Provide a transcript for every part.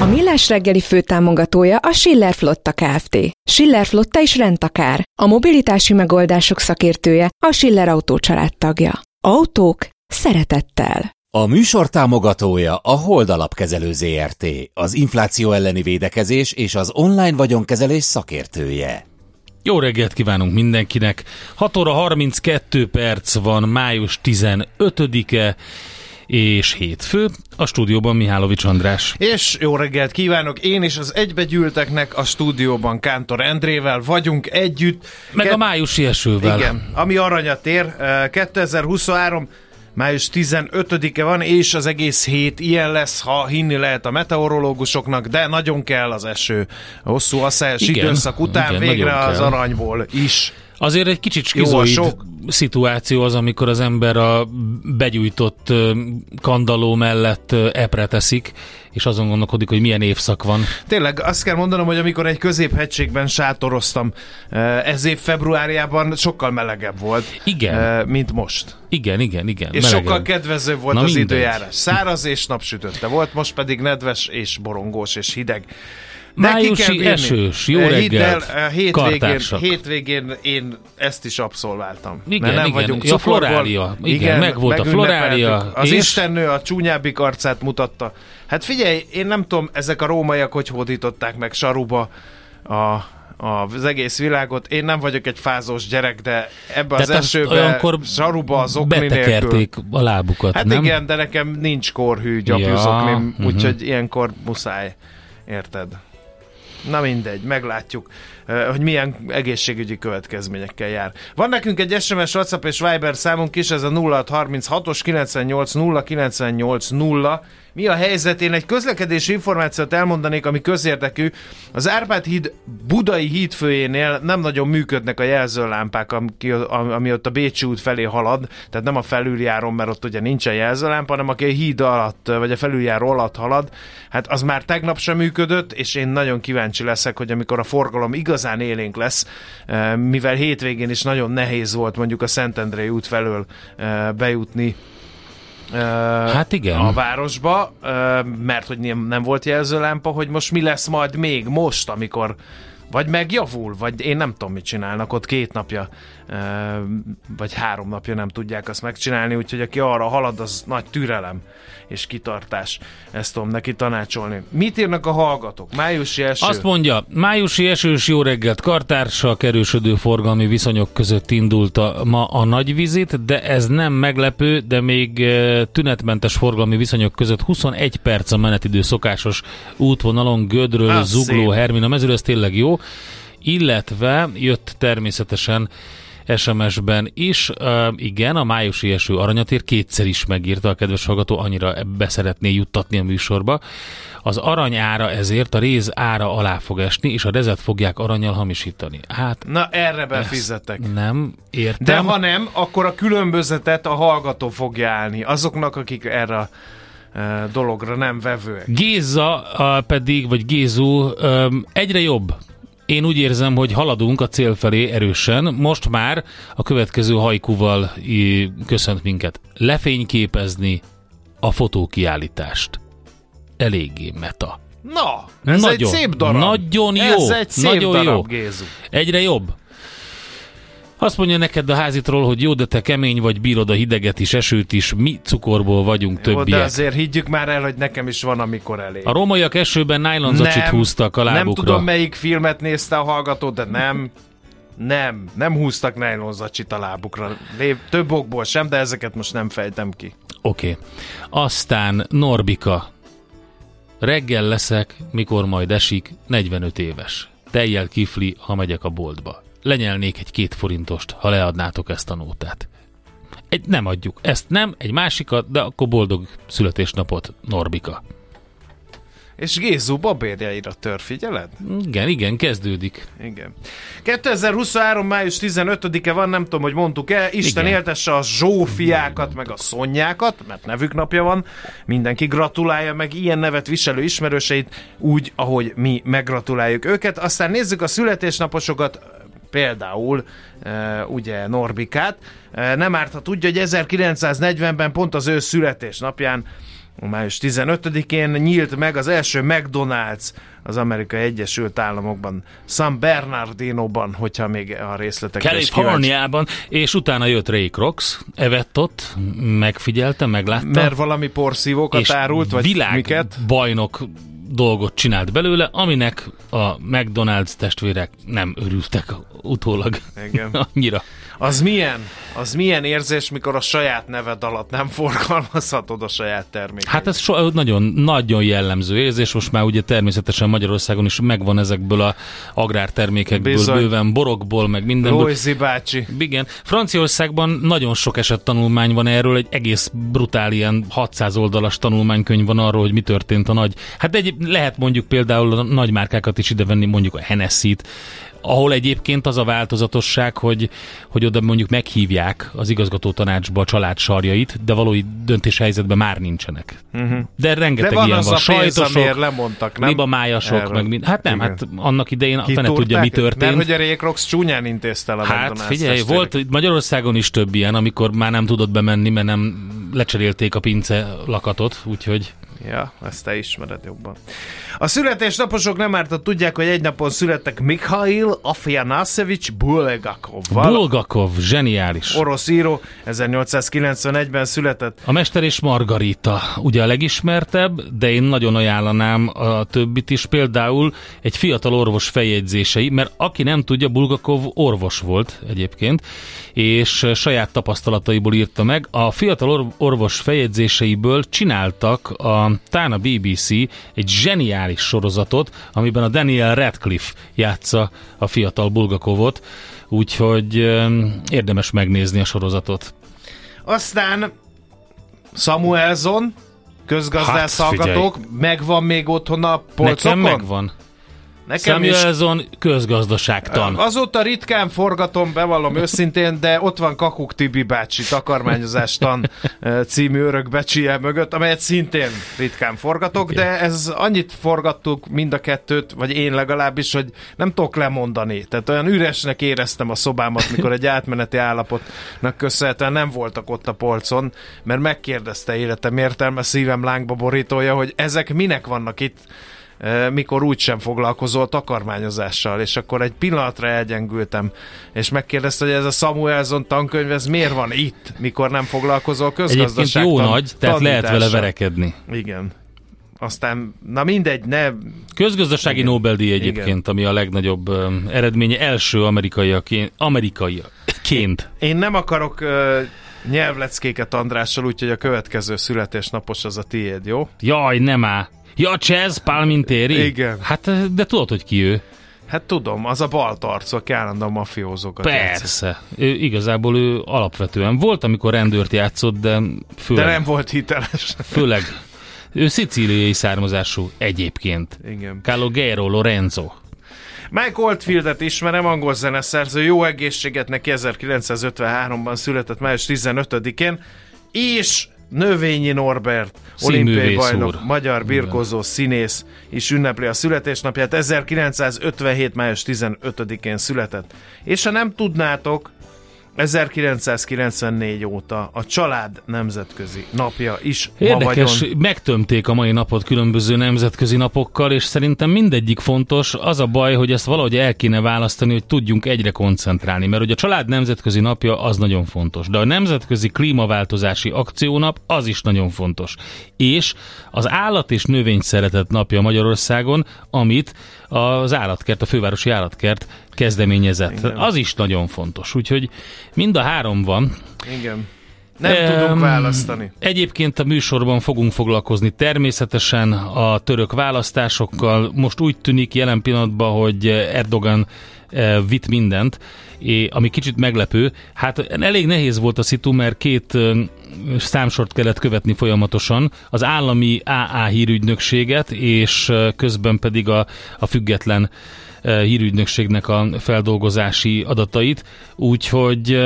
A Millás reggeli főtámogatója a Schiller Flotta Kft. Schiller Flotta is rendtakár. A mobilitási megoldások szakértője a Schiller Autó tagja. Autók szeretettel. A műsor támogatója a Hold Alapkezelő ZRT, az infláció elleni védekezés és az online vagyonkezelés szakértője. Jó reggelt kívánunk mindenkinek! 6 óra 32 perc van, május 15-e, és hétfő. A stúdióban Mihálovics András. És jó reggelt kívánok! Én és az egybegyűlteknek a stúdióban Kántor Endrével vagyunk együtt. Meg Ke- a májusi esővel. Igen, ami aranyat ér. 2023 május 15-e van, és az egész hét ilyen lesz, ha hinni lehet a meteorológusoknak, de nagyon kell az eső. A hosszú asszályos időszak után igen, végre az aranyból is. Azért egy kicsit skizoid sok... szituáció az, amikor az ember a begyújtott kandaló mellett epre teszik, és azon gondolkodik, hogy milyen évszak van. Tényleg, azt kell mondanom, hogy amikor egy középhegységben sátoroztam, ez év februárjában sokkal melegebb volt, igen. mint most. Igen, igen, igen. És melegebb. sokkal kedvezőbb volt Na az mindegy. időjárás. Száraz és napsütötte volt, most pedig nedves és borongós és hideg. Májusi esős, jó reggelt, el, hétvégén, hétvégén én ezt is abszolváltam. Igen, mert nem igen. vagyunk ja, florália. Igen, igen, meg volt a florália. Az és... istennő a csúnyábbik arcát mutatta. Hát figyelj, én nem tudom, ezek a rómaiak hogy hódították meg saruba a, az egész világot. Én nem vagyok egy fázós gyerek, de ebbe az esőbe, saruba az okni nélkül. a lábukat, Hát nem? igen, de nekem nincs korhű gyapjúzoknim, ja, úgyhogy uh-huh. ilyenkor muszáj. Érted? Na mindegy, meglátjuk, hogy milyen egészségügyi következményekkel jár. Van nekünk egy SMS, WhatsApp és Viber számunk is, ez a 0636-os 98 0 98 0. Mi a helyzet? Én egy közlekedési információt elmondanék, ami közérdekű. Az Árpád híd budai hídfőjénél nem nagyon működnek a jelzőlámpák, ami, ami ott a Bécsi út felé halad, tehát nem a felüljáron, mert ott ugye nincsen jelzőlámpa, hanem aki a híd alatt, vagy a felüljáró alatt halad, hát az már tegnap sem működött, és én nagyon kíváncsi leszek, hogy amikor a forgalom igazán élénk lesz, eh, mivel hétvégén is nagyon nehéz volt mondjuk a Szentendrei út felől eh, bejutni hát igen. a városba, mert hogy nem volt jelzőlámpa, hogy most mi lesz majd még most, amikor vagy megjavul, vagy én nem tudom, mit csinálnak ott két napja, vagy három napja nem tudják azt megcsinálni, úgyhogy aki arra halad, az nagy türelem és kitartás. Ezt tudom neki tanácsolni. Mit írnak a hallgatók? Májusi eső? Azt mondja, májusi esős jó reggelt kartársa, kerősödő forgalmi viszonyok között indult a, ma a nagy vizit, de ez nem meglepő, de még tünetmentes forgalmi viszonyok között 21 perc a menetidő szokásos útvonalon Gödről, ah, Zugló, Hermina mezőről, ez tényleg jó. Illetve jött természetesen SMS-ben is. Uh, igen, a májusi eső aranyatér kétszer is megírta a kedves hallgató, annyira be szeretné juttatni a műsorba. Az arany ára ezért a réz ára alá fog esni, és a rezet fogják aranyal hamisítani. Hát, Na erre befizetek. Nem, értem. De ha nem, akkor a különbözetet a hallgató fogja állni. Azoknak, akik erre a dologra nem vevőek. Géza pedig, vagy Gézu egyre jobb Én úgy érzem, hogy haladunk a cél felé erősen. Most már a következő hajkuval köszönt minket. Lefényképezni a fotókiállítást. Eléggé meta. Na, ez nagyon, egy szép darab. Nagyon jó. Ez egy szép nagyon darab, jó. Gézu. Egyre jobb. Azt mondja neked a házitról, hogy jó, de te kemény vagy, bírod a hideget is, esőt is, mi cukorból vagyunk jó, többiek. de azért higgyük már el, hogy nekem is van, amikor elég. A romaiak esőben nylonzacsit húztak a lábukra. Nem tudom, melyik filmet nézte a hallgató, de nem. Nem, nem húztak nylonzacsit a lábukra. Több okból sem, de ezeket most nem fejtem ki. Oké. Okay. Aztán Norbika. Reggel leszek, mikor majd esik, 45 éves. Tejjel kifli, ha megyek a boltba lenyelnék egy két forintost, ha leadnátok ezt a nótát. Egy, nem adjuk. Ezt nem, egy másikat, de akkor boldog születésnapot, Norbika. És Gézu babérjaira tör, figyeled? Igen, igen, kezdődik. Igen. 2023. május 15-e van, nem tudom, hogy mondtuk-e. Isten igen. éltesse a Zsófiákat, meg a Szonyákat, mert nevük napja van. Mindenki gratulálja meg ilyen nevet viselő ismerőseit, úgy, ahogy mi meggratuláljuk őket. Aztán nézzük a születésnaposokat például uh, ugye Norbikát. Uh, nem árt, ha tudja, hogy 1940-ben pont az ő születésnapján május 15-én nyílt meg az első McDonald's az Amerikai Egyesült Államokban, San Bernardino-ban, hogyha még a részletek Kaliforniában, és utána jött Ray Crocs, evett ott, megfigyelte, meglátta. Mert valami porszívókat árult, vagy világ miket? bajnok dolgot csinált belőle, aminek a McDonald's testvérek nem örültek utólag Igen. annyira. Az milyen? Az milyen érzés, mikor a saját neved alatt nem forgalmazhatod a saját terméket? Hát ez so, nagyon, nagyon jellemző érzés, most már ugye természetesen Magyarországon is megvan ezekből a agrártermékekből, Bizony. bőven borokból, meg mindenből. Lózi bácsi. Igen. Franciaországban nagyon sok eset tanulmány van erről, egy egész brutál ilyen 600 oldalas tanulmánykönyv van arról, hogy mi történt a nagy. Hát egy, lehet mondjuk például a nagy márkákat is idevenni, mondjuk a Hennessy-t, ahol egyébként az a változatosság, hogy, hogy oda mondjuk meghívják az igazgató tanácsba a család sarjait, de valói döntéshelyzetben már nincsenek. Uh-huh. De rengeteg de van ilyen az van. A Sajtosok, lemondtak, nem? Libamájasok, Erről. meg mind. Hát nem, Igen. hát annak idején a fene tudja, mi történt. Mert hogy a Rékrox csúnyán intézte a Hát figyelj, volt Magyarországon is több ilyen, amikor már nem tudott bemenni, mert nem lecserélték a pince lakatot, úgyhogy... Ja, ezt te ismered jobban. A születésnaposok nem ártat tudják, hogy egy napon születtek Mikhail Afjanasevics Bulgakov. Bulgakov, zseniális. Orosz író, 1891-ben született. A Mester és Margarita ugye a legismertebb, de én nagyon ajánlanám a többit is. Például egy fiatal orvos feljegyzései, mert aki nem tudja, Bulgakov orvos volt egyébként, és saját tapasztalataiból írta meg. A fiatal orvos feljegyzéseiből csináltak a Tána BBC egy zseniális sorozatot, amiben a Daniel Radcliffe játsza a fiatal Bulgakovot, úgyhogy érdemes megnézni a sorozatot. Aztán Samuelson, közgazdász hát, hallgatók, megvan még otthon a polcokon? Nekem megvan. Nekem Samuelson is, közgazdaságtan. Azóta ritkán forgatom, bevallom őszintén, de ott van Kakuk Tibi bácsi takarmányozástan című örökbecsie mögött, amelyet szintén ritkán forgatok, Igen. de ez annyit forgattuk mind a kettőt, vagy én legalábbis, hogy nem tudok lemondani. Tehát olyan üresnek éreztem a szobámat, mikor egy átmeneti állapotnak köszönhetően nem voltak ott a polcon, mert megkérdezte életem értelme szívem lángba borítója, hogy ezek minek vannak itt, mikor úgysem foglalkozol takarmányozással, és akkor egy pillanatra elgyengültem, és megkérdezte, hogy ez a Samuelson tankönyv, ez miért van itt, mikor nem foglalkozol közgazdaságtan Egyébként jó nagy, tehát lehet vele verekedni. Igen. Aztán, na mindegy, ne... Közgazdasági Nobel-díj egyébként, Igen. ami a legnagyobb eredménye első amerikaiaként. amerikaiaként. Én nem akarok uh, nyelvleckéket Andrással, úgyhogy a következő születésnapos az a tiéd, jó? Jaj, nem áll. Ja, Chaz Palmintéri? Igen. Hát, de tudod, hogy ki ő? Hát tudom, az a balt arc, aki állandóan mafiózókat Persze. Ő, igazából ő alapvetően volt, amikor rendőrt játszott, de főleg... De nem volt hiteles. Főleg. Ő szicíliai származású egyébként. Igen. Calogero Lorenzo. Mike Oldfieldet ismerem, angol zeneszerző, jó egészséget neki 1953-ban született május 15-én, és Növényi Norbert, olimpiai bajnok, úr. magyar birkozó, színész is ünnepli a születésnapját. 1957. május 15-én született. És ha nem tudnátok, 1994 óta a család nemzetközi napja is Érdekes, vagyon. megtömték a mai napot különböző nemzetközi napokkal, és szerintem mindegyik fontos. Az a baj, hogy ezt valahogy el kéne választani, hogy tudjunk egyre koncentrálni, mert hogy a család nemzetközi napja az nagyon fontos, de a nemzetközi klímaváltozási akciónap az is nagyon fontos. És az állat és növény szeretet napja Magyarországon, amit az állatkert, a fővárosi állatkert kezdeményezett. Igen. Az is nagyon fontos, úgyhogy mind a három van. Igen. Nem um, tudunk választani. Egyébként a műsorban fogunk foglalkozni természetesen a török választásokkal. Most úgy tűnik jelen pillanatban, hogy Erdogan e, vitt mindent, ami kicsit meglepő. Hát elég nehéz volt a szitu, mert két számsort kellett követni folyamatosan, az állami AA hírügynökséget, és közben pedig a, a független hírügynökségnek a feldolgozási adatait, úgyhogy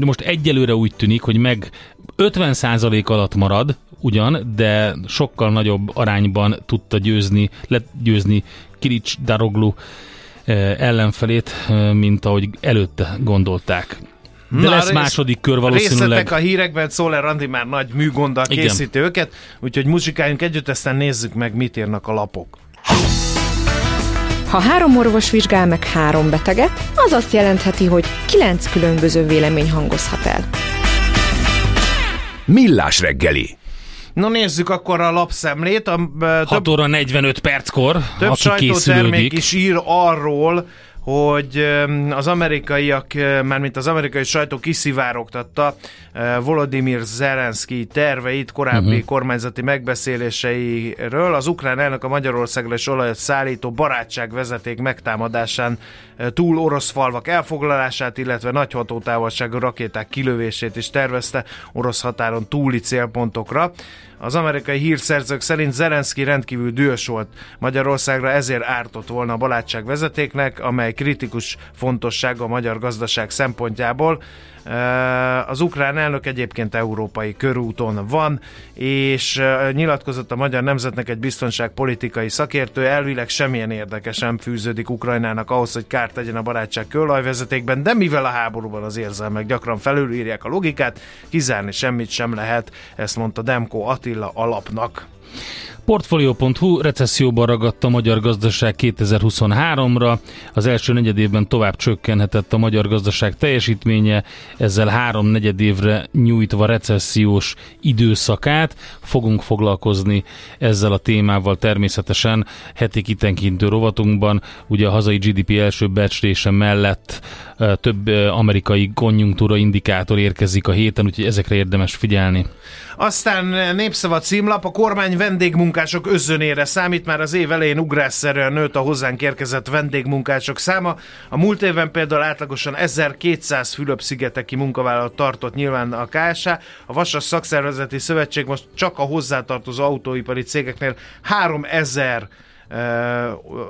most egyelőre úgy tűnik, hogy meg 50% alatt marad, ugyan, de sokkal nagyobb arányban tudta győzni, legyőzni Kirics Daroglu ellenfelét, mint ahogy előtte gondolták. De Na, lesz második kör valószínűleg. Részletek a hírekben, Szóler Randi már nagy műgonddal készíti őket, úgyhogy muzsikáljunk együtt, aztán nézzük meg, mit írnak a lapok. Ha három orvos vizsgál meg három beteget, az azt jelentheti, hogy kilenc különböző vélemény hangozhat el. Millás reggeli. No nézzük akkor a lapszemlét. A, 6 több, óra 45 perckor, több aki sajtótermék is ír arról, hogy az amerikaiak, mármint az amerikai sajtó kiszivárogtatta Volodymyr Zelenszky terveit, korábbi uh-huh. kormányzati megbeszéléseiről. Az ukrán elnök a Magyarországra és olajat szállító barátság vezeték megtámadásán túl orosz falvak elfoglalását, illetve nagy hatótávolságú rakéták kilövését is tervezte orosz határon túli célpontokra. Az amerikai hírszerzők szerint Zelenszky rendkívül dühös volt Magyarországra, ezért ártott volna a barátság vezetéknek, amely kritikus fontossága a magyar gazdaság szempontjából. Az ukrán elnök egyébként európai körúton van, és nyilatkozott a magyar nemzetnek egy biztonságpolitikai szakértő, elvileg semmilyen érdekes nem fűződik Ukrajnának ahhoz, hogy kárt tegyen a barátság kőolajvezetékben, de mivel a háborúban az érzelmek gyakran felülírják a logikát, kizárni semmit sem lehet, ezt mondta Demko Attila alapnak. Portfolio.hu recesszióban ragadt a magyar gazdaság 2023-ra. Az első negyedévben tovább csökkenhetett a magyar gazdaság teljesítménye, ezzel három negyedévre nyújtva recessziós időszakát. Fogunk foglalkozni ezzel a témával természetesen heti kitenkintő rovatunkban. Ugye a hazai GDP első becslése mellett több amerikai konjunktúra indikátor érkezik a héten, úgyhogy ezekre érdemes figyelni. Aztán népszava címlap, a kormány vendégmunkások özönére számít, már az év elején ugrásszerűen nőtt a hozzánk érkezett vendégmunkások száma. A múlt évben például átlagosan 1200 Fülöp-szigeteki munkavállalat tartott nyilván a KSA. A Vasas Szakszervezeti Szövetség most csak a hozzátartozó autóipari cégeknél 3000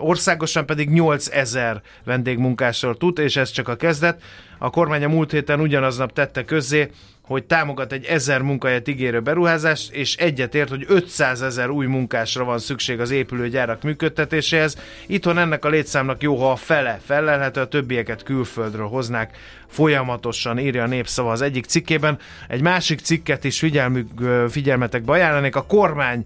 országosan pedig 8000 vendégmunkásról tud, és ez csak a kezdet. A kormány a múlt héten ugyanaznap tette közzé, hogy támogat egy ezer munkahelyet ígérő beruházást, és egyetért, hogy 500 ezer új munkásra van szükség az épülőgyárak működtetéséhez. Itthon ennek a létszámnak jó, ha a fele felelhető, a többieket külföldről hoznák folyamatosan, írja a népszava az egyik cikkében. Egy másik cikket is figyelmük, figyelmetekbe ajánlanék. A kormány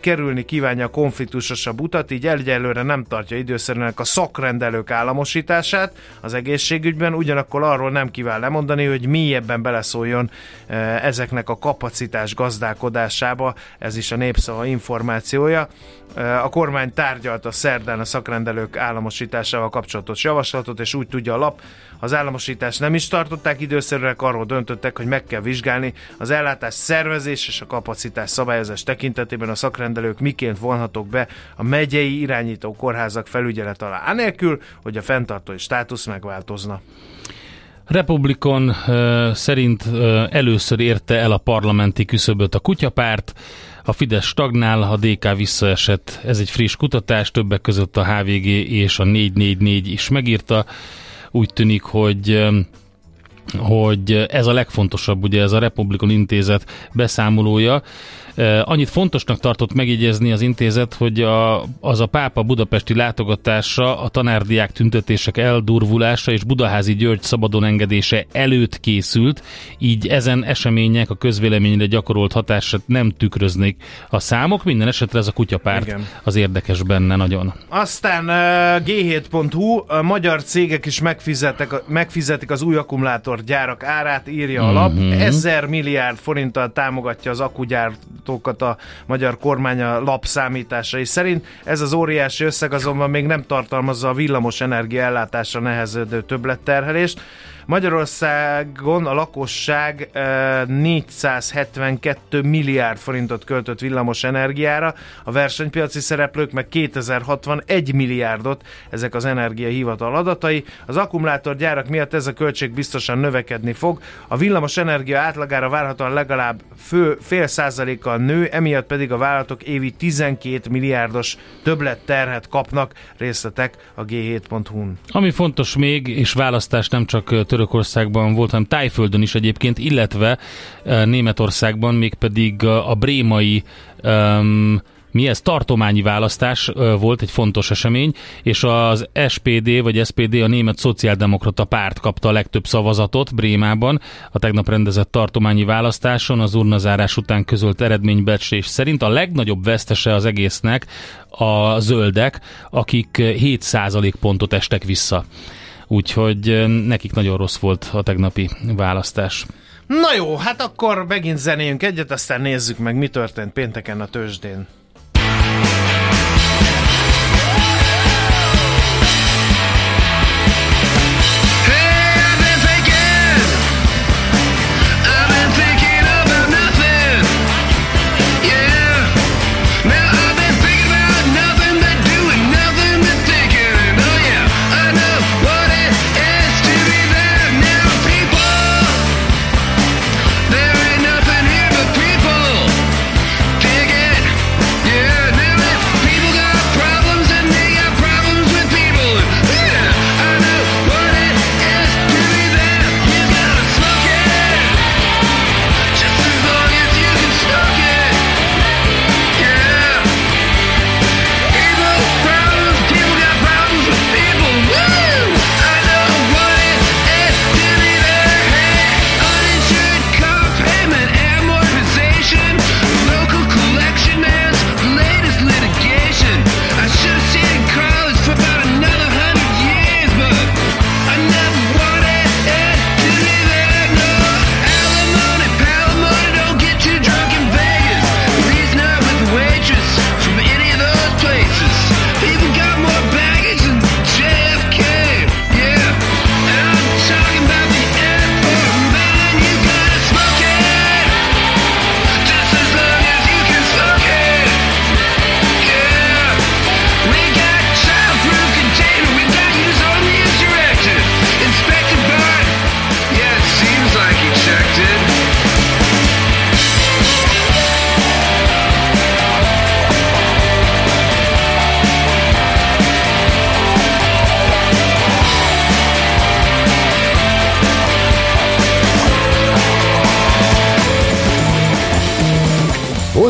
kerülni kívánja a konfliktusosabb utat, így egyelőre nem tartja időszerűnek a szakrendelők államosítását az egészségügyben, ugyanakkor arról nem kíván lemondani, hogy mélyebben beleszóljon eh, ezeknek a kapacitás gazdálkodásába, ez is a népszava információja. Eh, a kormány tárgyalta szerdán a szakrendelők államosításával kapcsolatos javaslatot, és úgy tudja a lap, az államosítást nem is tartották időszerűnek, arról döntöttek, hogy meg kell vizsgálni az ellátás szervezés és a kapacitás szabályozás tekintetében a szakrendelők miként vonhatók be a megyei irányító kórházak felügyelet alá, anélkül, hogy a fenntartói státusz megváltozna. Republikon uh, szerint uh, először érte el a parlamenti küszöböt a kutyapárt, a Fidesz stagnál, a DK visszaesett. Ez egy friss kutatás, többek között a HVG és a 444 is megírta. Úgy tűnik, hogy hogy ez a legfontosabb, ugye ez a Republikon Intézet beszámolója, Annyit fontosnak tartott megjegyezni az intézet, hogy a, az a pápa budapesti látogatása, a tanárdiák tüntetések eldurvulása és Budaházi György szabadon engedése előtt készült, így ezen események a közvéleményre gyakorolt hatását nem tükröznék a számok. Minden esetre ez a kutyapárt Igen. az érdekes benne nagyon. Aztán g7.hu, a magyar cégek is megfizetek, megfizetik az új akkumulátorgyárak árát, írja a lap. Mm-hmm. Ezer milliárd forinttal támogatja az akkugyár gyártókat a magyar kormány a lap számításai szerint. Ez az óriási összeg azonban még nem tartalmazza a villamos energia ellátásra nehezedő többletterhelést. Magyarországon a lakosság 472 milliárd forintot költött villamos energiára, a versenypiaci szereplők meg 2061 milliárdot, ezek az energiahivatal adatai. Az akkumulátorgyárak miatt ez a költség biztosan növekedni fog. A villamos energia átlagára várhatóan legalább fő, fél százalékkal nő, emiatt pedig a vállalatok évi 12 milliárdos többlet terhet kapnak. Részletek a g7.hu-n. Ami fontos még, és választás nem csak Törökországban volt, hanem Tájföldön is egyébként, illetve uh, Németországban, mégpedig a, a brémai um, mi ez? Tartományi választás volt egy fontos esemény, és az SPD vagy SPD, a német szociáldemokrata párt kapta a legtöbb szavazatot Brémában a tegnap rendezett tartományi választáson. Az urnazárás után közölt eredménybecslés szerint a legnagyobb vesztese az egésznek a zöldek, akik 7% pontot estek vissza úgyhogy nekik nagyon rossz volt a tegnapi választás. Na jó, hát akkor megint zenéljünk egyet, aztán nézzük meg, mi történt pénteken a tőzsdén.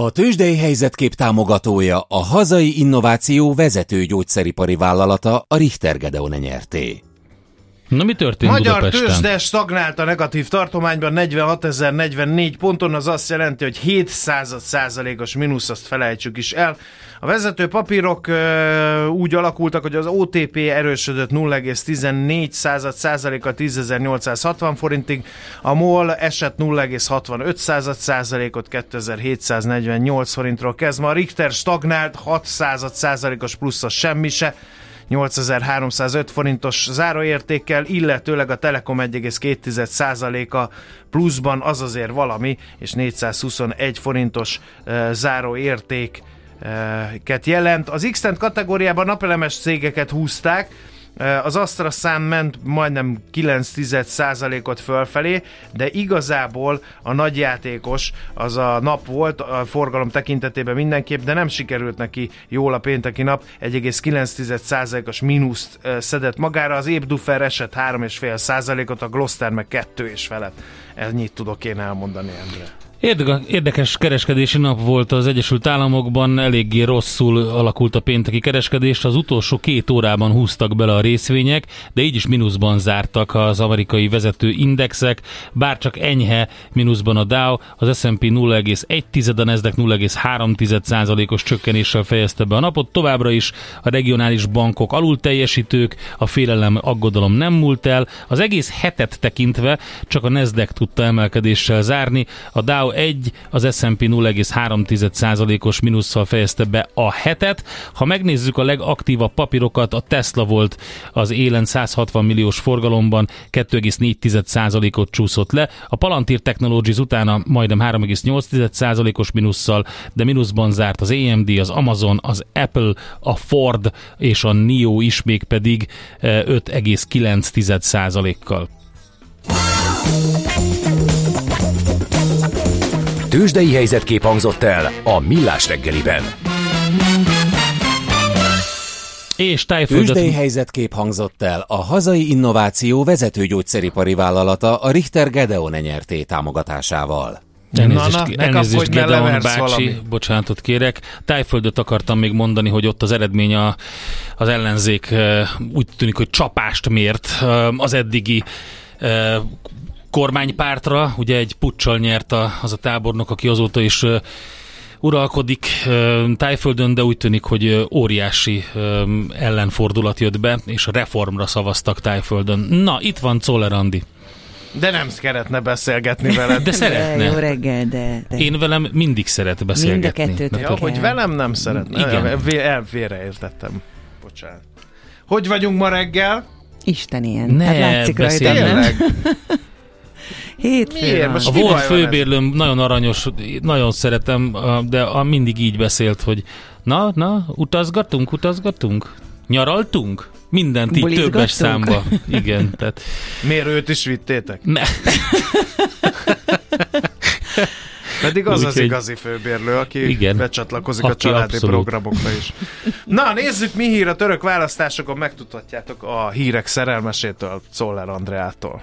A tőzsdei helyzetkép támogatója a hazai innováció vezető gyógyszeripari vállalata a Richter Gedeon nyerté. Na mi történt Magyar Budapesten? tőzsde stagnált a negatív tartományban 46.044 ponton, az azt jelenti, hogy 7 százalékos mínusz, azt felejtsük is el. A vezető papírok ö, úgy alakultak, hogy az OTP erősödött 0,14 század százaléka 10.860 forintig, a MOL esett 0,65 század százalékot 2748 forintról kezdve, a Richter stagnált 6 század százalékos plusz az semmi se, 8305 forintos záróértékkel, illetőleg a Telekom 1,2%-a pluszban az azért valami, és 421 forintos záróérték jelent. Az x kategóriában napelemes cégeket húzták, az Astra szám ment majdnem 9% ot fölfelé, de igazából a nagyjátékos az a nap volt, a forgalom tekintetében mindenképp, de nem sikerült neki jól a pénteki nap, 1,9%-os mínuszt szedett magára, az Ébdufer esett 3,5%-ot, a Gloster meg 2 és felett. Ennyit tudok én elmondani, Endre. Érdekes kereskedési nap volt az Egyesült Államokban, eléggé rosszul alakult a pénteki kereskedés, az utolsó két órában húztak bele a részvények, de így is mínuszban zártak az amerikai vezető indexek, bár csak enyhe mínuszban a Dow, az S&P 0,1, a Nasdaq 0,3%-os csökkenéssel fejezte be a napot, továbbra is a regionális bankok alul teljesítők, a félelem aggodalom nem múlt el, az egész hetet tekintve csak a Nasdaq tudta emelkedéssel zárni, a Dow 1, az S&P 0,3%-os mínusszal fejezte be a hetet. Ha megnézzük a legaktívabb papírokat, a Tesla volt az élen 160 milliós forgalomban, 2,4%-ot csúszott le. A Palantir Technologies utána majdnem 3,8%-os mínusszal, de mínuszban zárt az AMD, az Amazon, az Apple, a Ford és a NIO is még pedig 5,9%-kal. Tőzsdei helyzetkép hangzott el a Millás reggeliben. És tájföldet... Tőzsdei helyzetkép hangzott el a hazai innováció vezető gyógyszeripari vállalata a Richter Gedeon nyerté támogatásával. Elnézést, na, na, elnézést Gedeon bácsi, valami. bocsánatot kérek. Tájföldöt akartam még mondani, hogy ott az eredmény a, az ellenzék úgy tűnik, hogy csapást mért az eddigi kormánypártra, ugye egy puccsal nyert a, az a tábornok, aki azóta is uralkodik Tájföldön, de úgy tűnik, hogy óriási ellenfordulat jött be, és a reformra szavaztak Tájföldön. Na, itt van Czoller Andi. De nem szeretne beszélgetni veled. De szeretne. De jó reggel, de, de... Én velem mindig szeret beszélgetni. Mind a kettőt ja, hogy velem nem szeretne. Igen. Félreértettem. Bocsánat. Hogy vagyunk ma reggel? Isten ilyen. Ne, hát látszik rajta, nem? Hétfő A volt főbérlőm nagyon aranyos, nagyon szeretem, de a mindig így beszélt, hogy na, na, utazgatunk, utazgatunk, nyaraltunk? Mindent így többes számba. Igen, tehát... Miért őt is vittétek? Ne. Pedig az Úgy, az igazi főbérlő, aki igen, becsatlakozik aki a családi abszolút. programokra is. Na, nézzük, mi hír a török választásokon, megtudhatjátok a hírek szerelmesétől, Czoller Andreától.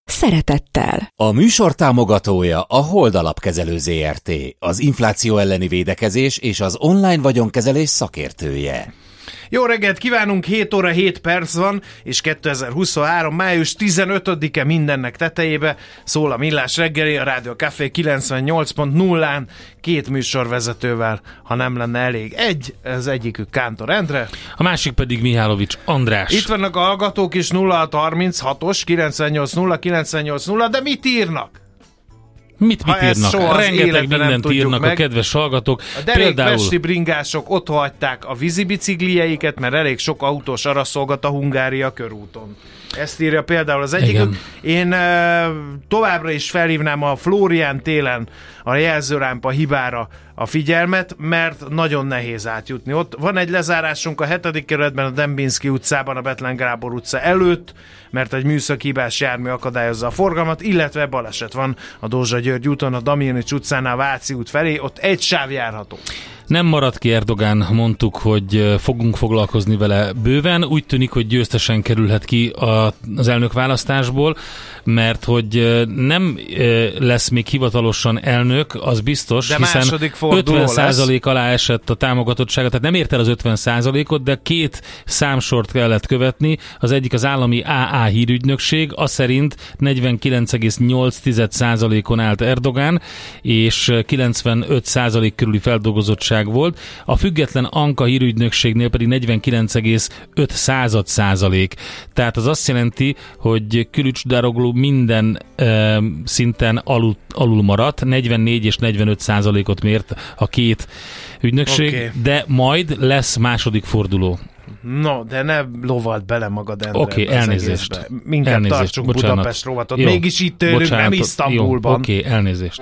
szeretettel. A műsor támogatója a Hold Alapkezelő ZRT, az infláció elleni védekezés és az online vagyonkezelés szakértője. Jó reggelt kívánunk, 7 óra 7 perc van, és 2023. május 15-e mindennek tetejébe szól a Millás reggeli, a Rádió Café 98.0-án két műsorvezetővel, ha nem lenne elég. Egy, ez egyikük Kántor Endre. A másik pedig Mihálovics András. Itt vannak a hallgatók is 0636-os 980 980, de mit írnak? Mit, mit írnak? Rengeteg mindent írnak meg. a kedves hallgatók. A derékpesti bringások ott hagyták a vízibiciklieiket, mert elég sok autós araszolgat a Hungária körúton. Ezt írja például az egyik. Én továbbra is felhívnám a Florian télen a jelzőrámpa hibára a figyelmet, mert nagyon nehéz átjutni. Ott van egy lezárásunk a hetedik kerületben, a Dembinski utcában, a Betlen Gábor utca előtt, mert egy műszaki hibás jármű akadályozza a forgalmat, illetve baleset van a Dózsa György úton, a Damjanics utcánál Váci út felé, ott egy sáv járható. Nem maradt ki Erdogán, mondtuk, hogy fogunk foglalkozni vele bőven. Úgy tűnik, hogy győztesen kerülhet ki a, az elnök választásból, mert hogy nem lesz még hivatalosan elnök, az biztos, de hiszen 50 százalék alá esett a támogatottsága, tehát nem ért el az 50 százalékot, de két számsort kellett követni. Az egyik az állami AA hírügynökség, az szerint 49,8 százalékon állt Erdogán, és 95 százalék körüli feldolgozottság válság volt, a független Anka hírügynökségnél pedig 49,5 század százalék. Tehát az azt jelenti, hogy Külücs Darogló minden e, szinten alul, alul maradt, 44 és 45 százalékot mért a két ügynökség, okay. de majd lesz második forduló. No, de ne lovald bele magad Oké, okay, elnézést. Egészbe. Minket elnézést. tartsunk Bocsánat. Budapest rovatot. Jó. Mégis itt tőlünk, nem Isztambulban. Oké, okay, elnézést.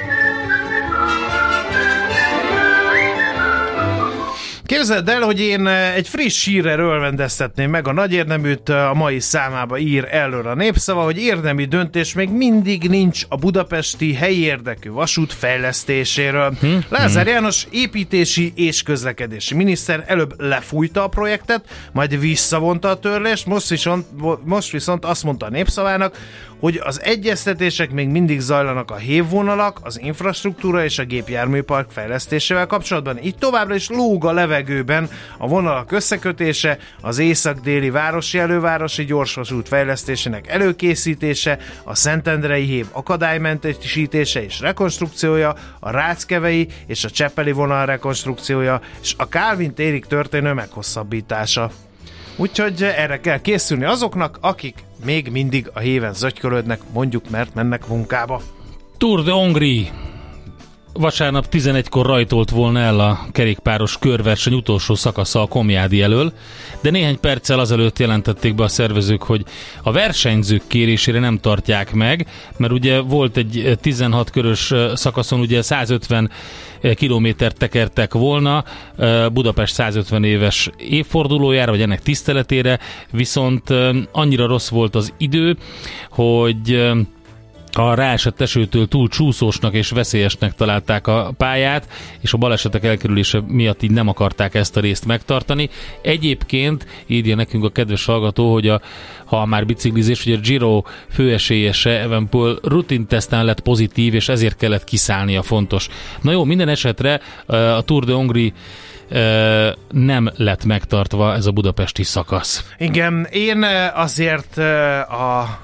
Képzeld el, hogy én eh, egy friss hírrel örvendeztetném meg a nagy érdeműt, eh, a mai számába ír előre a népszava, hogy érdemi döntés még mindig nincs a budapesti helyi érdekű vasút fejlesztéséről. Hm? Lázár hm. János építési és közlekedési miniszter előbb lefújta a projektet, majd visszavonta a törlést, most viszont, most viszont azt mondta a népszavának, hogy az egyeztetések még mindig zajlanak a hévvonalak, az infrastruktúra és a gépjárműpark fejlesztésével kapcsolatban. Így továbbra is lóg a levegőben a vonalak összekötése, az észak-déli városi elővárosi gyorsvasút fejlesztésének előkészítése, a Szentendrei hév akadálymentesítése és rekonstrukciója, a Ráckevei és a Csepeli vonal rekonstrukciója, és a Kálvin térig történő meghosszabbítása. Úgyhogy erre kell készülni azoknak, akik még mindig a héven zögykölődnek, mondjuk mert mennek munkába. Tour de Hongrie vasárnap 11-kor rajtolt volna el a kerékpáros körverseny utolsó szakasza a Komjádi elől, de néhány perccel azelőtt jelentették be a szervezők, hogy a versenyzők kérésére nem tartják meg, mert ugye volt egy 16 körös szakaszon ugye 150 kilométert tekertek volna Budapest 150 éves évfordulójára, vagy ennek tiszteletére, viszont annyira rossz volt az idő, hogy a ráesett esőtől túl csúszósnak és veszélyesnek találták a pályát, és a balesetek elkerülése miatt így nem akarták ezt a részt megtartani. Egyébként írja nekünk a kedves hallgató, hogy a, ha már biciklizés, hogy a Giro főesélyese Evenpool rutin teszten lett pozitív, és ezért kellett kiszállnia fontos. Na jó, minden esetre a Tour de Hongrie nem lett megtartva ez a budapesti szakasz. Igen, én azért a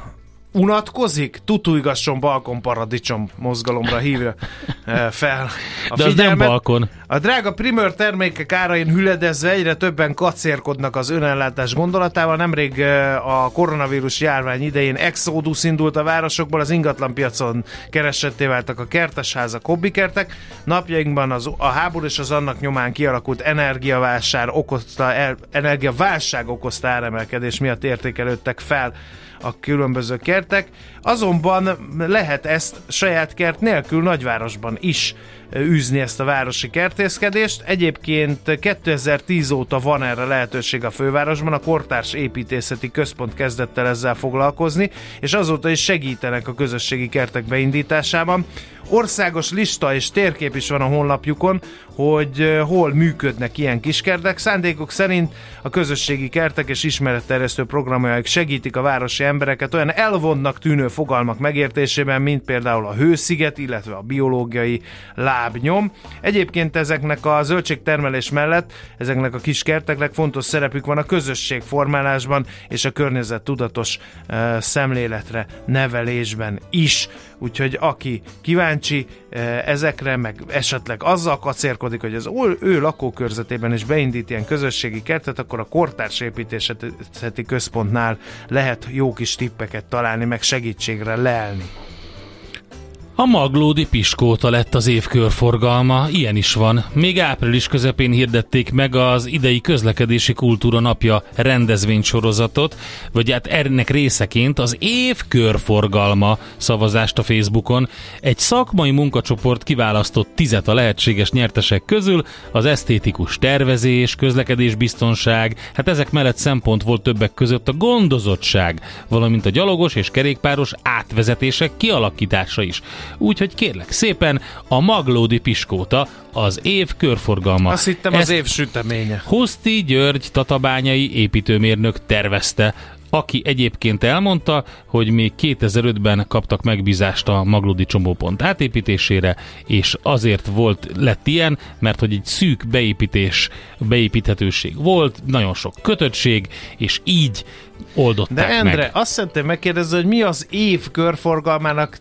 unatkozik, tutújgasson balkon paradicsom mozgalomra hívja eh, fel a De az nem balkon. A drága primer termékek árain hüledezve egyre többen kacérkodnak az önellátás gondolatával. Nemrég eh, a koronavírus járvány idején exodus indult a városokból, az ingatlan piacon keresetté váltak a kertesházak, hobbikertek. Napjainkban az, a háború és az annak nyomán kialakult energiaválság okozta, el, energiaválság okozta áremelkedés miatt értékelődtek fel a különböző kertek, azonban lehet ezt saját kert nélkül nagyvárosban is űzni ezt a városi kertészkedést. Egyébként 2010 óta van erre lehetőség a fővárosban, a Kortárs Építészeti Központ kezdett el ezzel foglalkozni, és azóta is segítenek a közösségi kertek beindításában. Országos lista és térkép is van a honlapjukon, hogy hol működnek ilyen kiskertek. Szándékok szerint a közösségi kertek és ismeretterjesztő programjaik segítik a városi embereket olyan elvonnak tűnő fogalmak megértésében, mint például a hősziget, illetve a biológiai lábnyom. Egyébként ezeknek a zöldségtermelés mellett, ezeknek a kis kerteknek fontos szerepük van a közösségformálásban és a környezet tudatos uh, szemléletre nevelésben is. Úgyhogy aki kíváncsi ezekre, meg esetleg azzal kacérkodik, hogy az ő, lakókörzetében is beindít ilyen közösségi kertet, akkor a Kortárs Építészeti Központnál lehet jó kis tippeket találni, meg segítségre leelni. A Maglódi Piskóta lett az év körforgalma, ilyen is van. Még április közepén hirdették meg az idei közlekedési kultúra napja rendezvénysorozatot, vagy hát ennek részeként az év körforgalma szavazást a Facebookon. Egy szakmai munkacsoport kiválasztott tizet a lehetséges nyertesek közül, az esztétikus tervezés, közlekedésbiztonság, hát ezek mellett szempont volt többek között a gondozottság, valamint a gyalogos és kerékpáros átvezetések kialakítása is. Úgyhogy kérlek szépen, a Maglódi Piskóta az év körforgalma. Azt hittem Ezt az év süteménye. Huszti György tatabányai építőmérnök tervezte aki egyébként elmondta, hogy még 2005-ben kaptak megbízást a Maglódi csomópont átépítésére, és azért volt lett ilyen, mert hogy egy szűk beépítés, beépíthetőség volt, nagyon sok kötöttség, és így oldották De Endre, meg. azt szeretném megkérdezni, hogy mi az év körforgalmának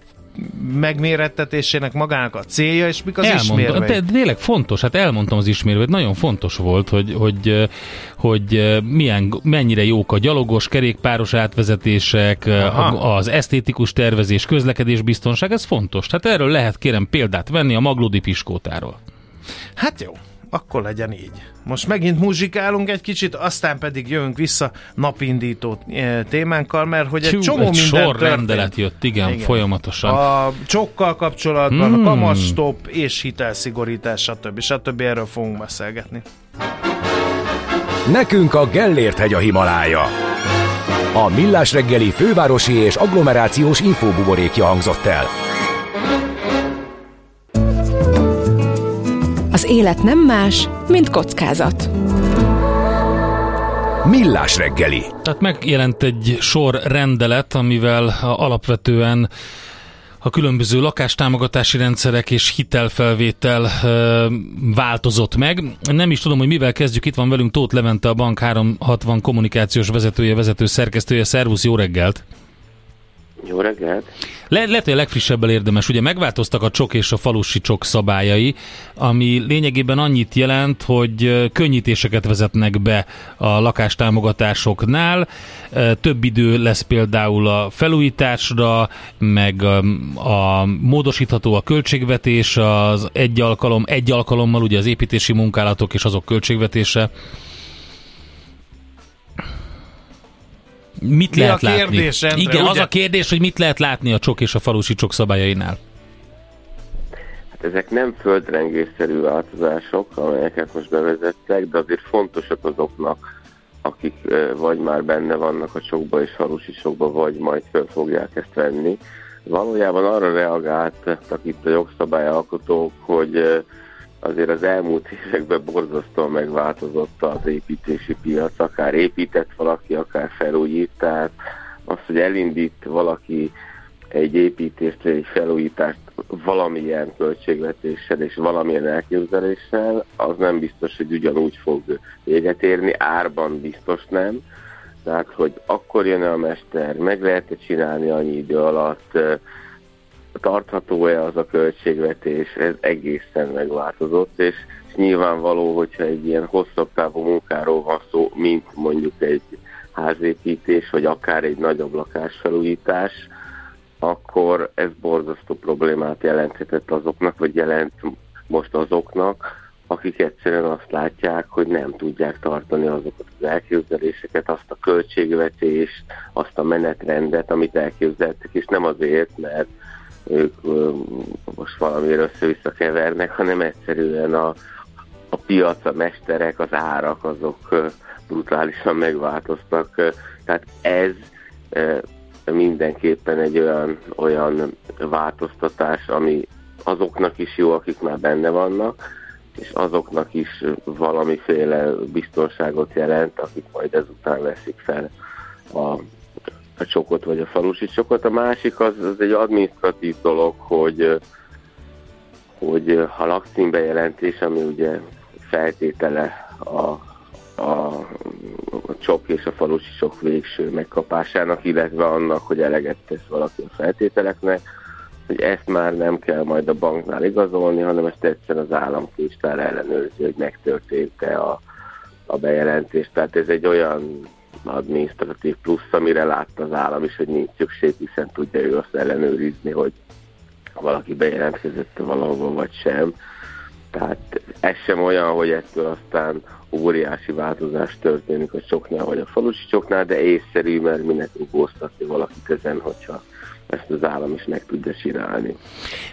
megmérettetésének magának a célja, és mik az Elmondom, ismérvei? De tényleg fontos, hát elmondtam az ismérveit, nagyon fontos volt, hogy, hogy, hogy milyen, mennyire jók a gyalogos, kerékpáros átvezetések, Aha. az esztétikus tervezés, közlekedés biztonság, ez fontos. Hát erről lehet kérem példát venni a Maglódi Piskótáról. Hát jó akkor legyen így. Most megint muzsikálunk egy kicsit, aztán pedig jövünk vissza napindító eh, témánkkal, mert hogy egy Csú, csomó egy minden sor rendelet jött, igen, igen, folyamatosan. A csokkal kapcsolatban, hmm. a kamatstop és hitelszigorítás, stb. stb. Erről fogunk beszélgetni. Nekünk a Gellért hegy a Himalája. A Millás reggeli fővárosi és agglomerációs infóbuborékja hangzott el. Élet nem más, mint kockázat. Millás reggeli. Tehát megjelent egy sor rendelet, amivel alapvetően a különböző lakástámogatási rendszerek és hitelfelvétel ö, változott meg. Nem is tudom, hogy mivel kezdjük. Itt van velünk Tóth Levente, a Bank 360 kommunikációs vezetője, vezető szerkesztője. Szervusz, jó reggelt! Jó reggelt! Le, lehet, hogy a legfrissebbel érdemes. Ugye megváltoztak a csok és a falusi csok szabályai, ami lényegében annyit jelent, hogy könnyítéseket vezetnek be a lakástámogatásoknál. Több idő lesz például a felújításra, meg a, a módosítható a költségvetés, az egy alkalom, egy alkalommal ugye az építési munkálatok és azok költségvetése. Mit Mi lehet a kérdés, látni? Endre, Igen, ugye? az a kérdés, hogy mit lehet látni a csok és a falusi csok szabályainál. Hát ezek nem földrengésszerű változások, amelyeket most bevezettek, de azért fontosak azoknak, akik vagy már benne vannak a csokba és falusi csokba, vagy majd fel fogják ezt venni. Valójában arra reagáltak itt a jogszabályalkotók, hogy azért az elmúlt években borzasztóan megváltozott az építési piac, akár épített valaki, akár felújít, tehát az, hogy elindít valaki egy építést, egy felújítást valamilyen költségvetéssel és valamilyen elképzeléssel, az nem biztos, hogy ugyanúgy fog véget érni, árban biztos nem. Tehát, hogy akkor jön a mester, meg lehet csinálni annyi idő alatt, tartható-e az a költségvetés, ez egészen megváltozott, és, és nyilvánvaló, hogyha egy ilyen hosszabb távú munkáról van szó, mint mondjuk egy házépítés, vagy akár egy nagyobb lakásfelújítás, akkor ez borzasztó problémát jelenthetett azoknak, vagy jelent most azoknak, akik egyszerűen azt látják, hogy nem tudják tartani azokat az elképzeléseket, azt a költségvetést, azt a menetrendet, amit elképzeltek, és nem azért, mert ők most valamiről össze-vissza kevernek, hanem egyszerűen a, a piac, a mesterek, az árak, azok brutálisan megváltoztak. Tehát ez mindenképpen egy olyan, olyan változtatás, ami azoknak is jó, akik már benne vannak, és azoknak is valamiféle biztonságot jelent, akik majd ezután veszik fel a a csokot vagy a falusi csokot. A másik az, az egy administratív dolog, hogy, hogy a lakcímbejelentés, ami ugye feltétele a, a, a csok és a falusi csok végső megkapásának, illetve annak, hogy eleget tesz valaki a feltételeknek, hogy ezt már nem kell majd a banknál igazolni, hanem ezt egyszer az államkincstár ellenőrzi, hogy megtörtént-e a, a bejelentés. Tehát ez egy olyan administratív plusz, amire látta az állam is, hogy nincs szükség, hiszen tudja ő azt ellenőrizni, hogy valaki bejelentkezett valahol vagy sem. Tehát ez sem olyan, hogy ettől aztán óriási változás történik a csoknál vagy a falusi csoknál, de észszerű, mert minek rugóztatni valaki ezen, hogyha ezt az állam is meg tudja csinálni.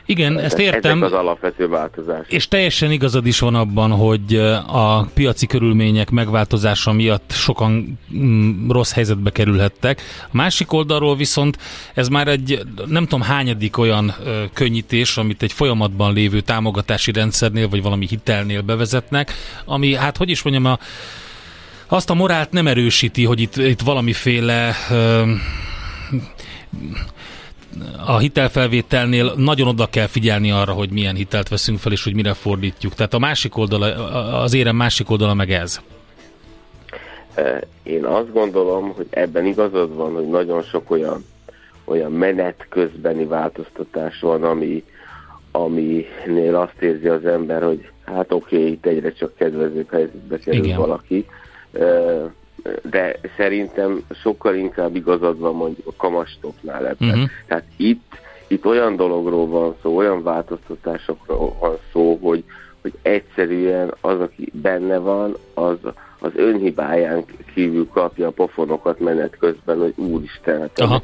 Igen, ezt értem. Ezek az alapvető változások. És teljesen igazad is van abban, hogy a piaci körülmények megváltozása miatt sokan mm, rossz helyzetbe kerülhettek. A másik oldalról viszont ez már egy nem tudom hányadik olyan könnyítés, amit egy folyamatban lévő támogatási rendszernél vagy valami hitelnél bevezetnek, ami hát hogy is mondjam, a, azt a morált nem erősíti, hogy itt, itt valamiféle ö, a hitelfelvételnél nagyon oda kell figyelni arra, hogy milyen hitelt veszünk fel, és hogy mire fordítjuk. Tehát a másik oldala, az érem másik oldala meg ez. Én azt gondolom, hogy ebben igazad van, hogy nagyon sok olyan, olyan menet közbeni változtatás van, ami, aminél azt érzi az ember, hogy hát oké, okay, itt egyre csak kedvezőbb helyzetbe kerül Igen. valaki de szerintem sokkal inkább igazad van mondjuk a kamastoknál ebben. Uh-huh. Tehát itt, itt olyan dologról van szó, olyan változtatásokról van szó, hogy, hogy egyszerűen az, aki benne van, az, az önhibáján kívül kapja a pofonokat menet közben, hogy úristen, hát Aha.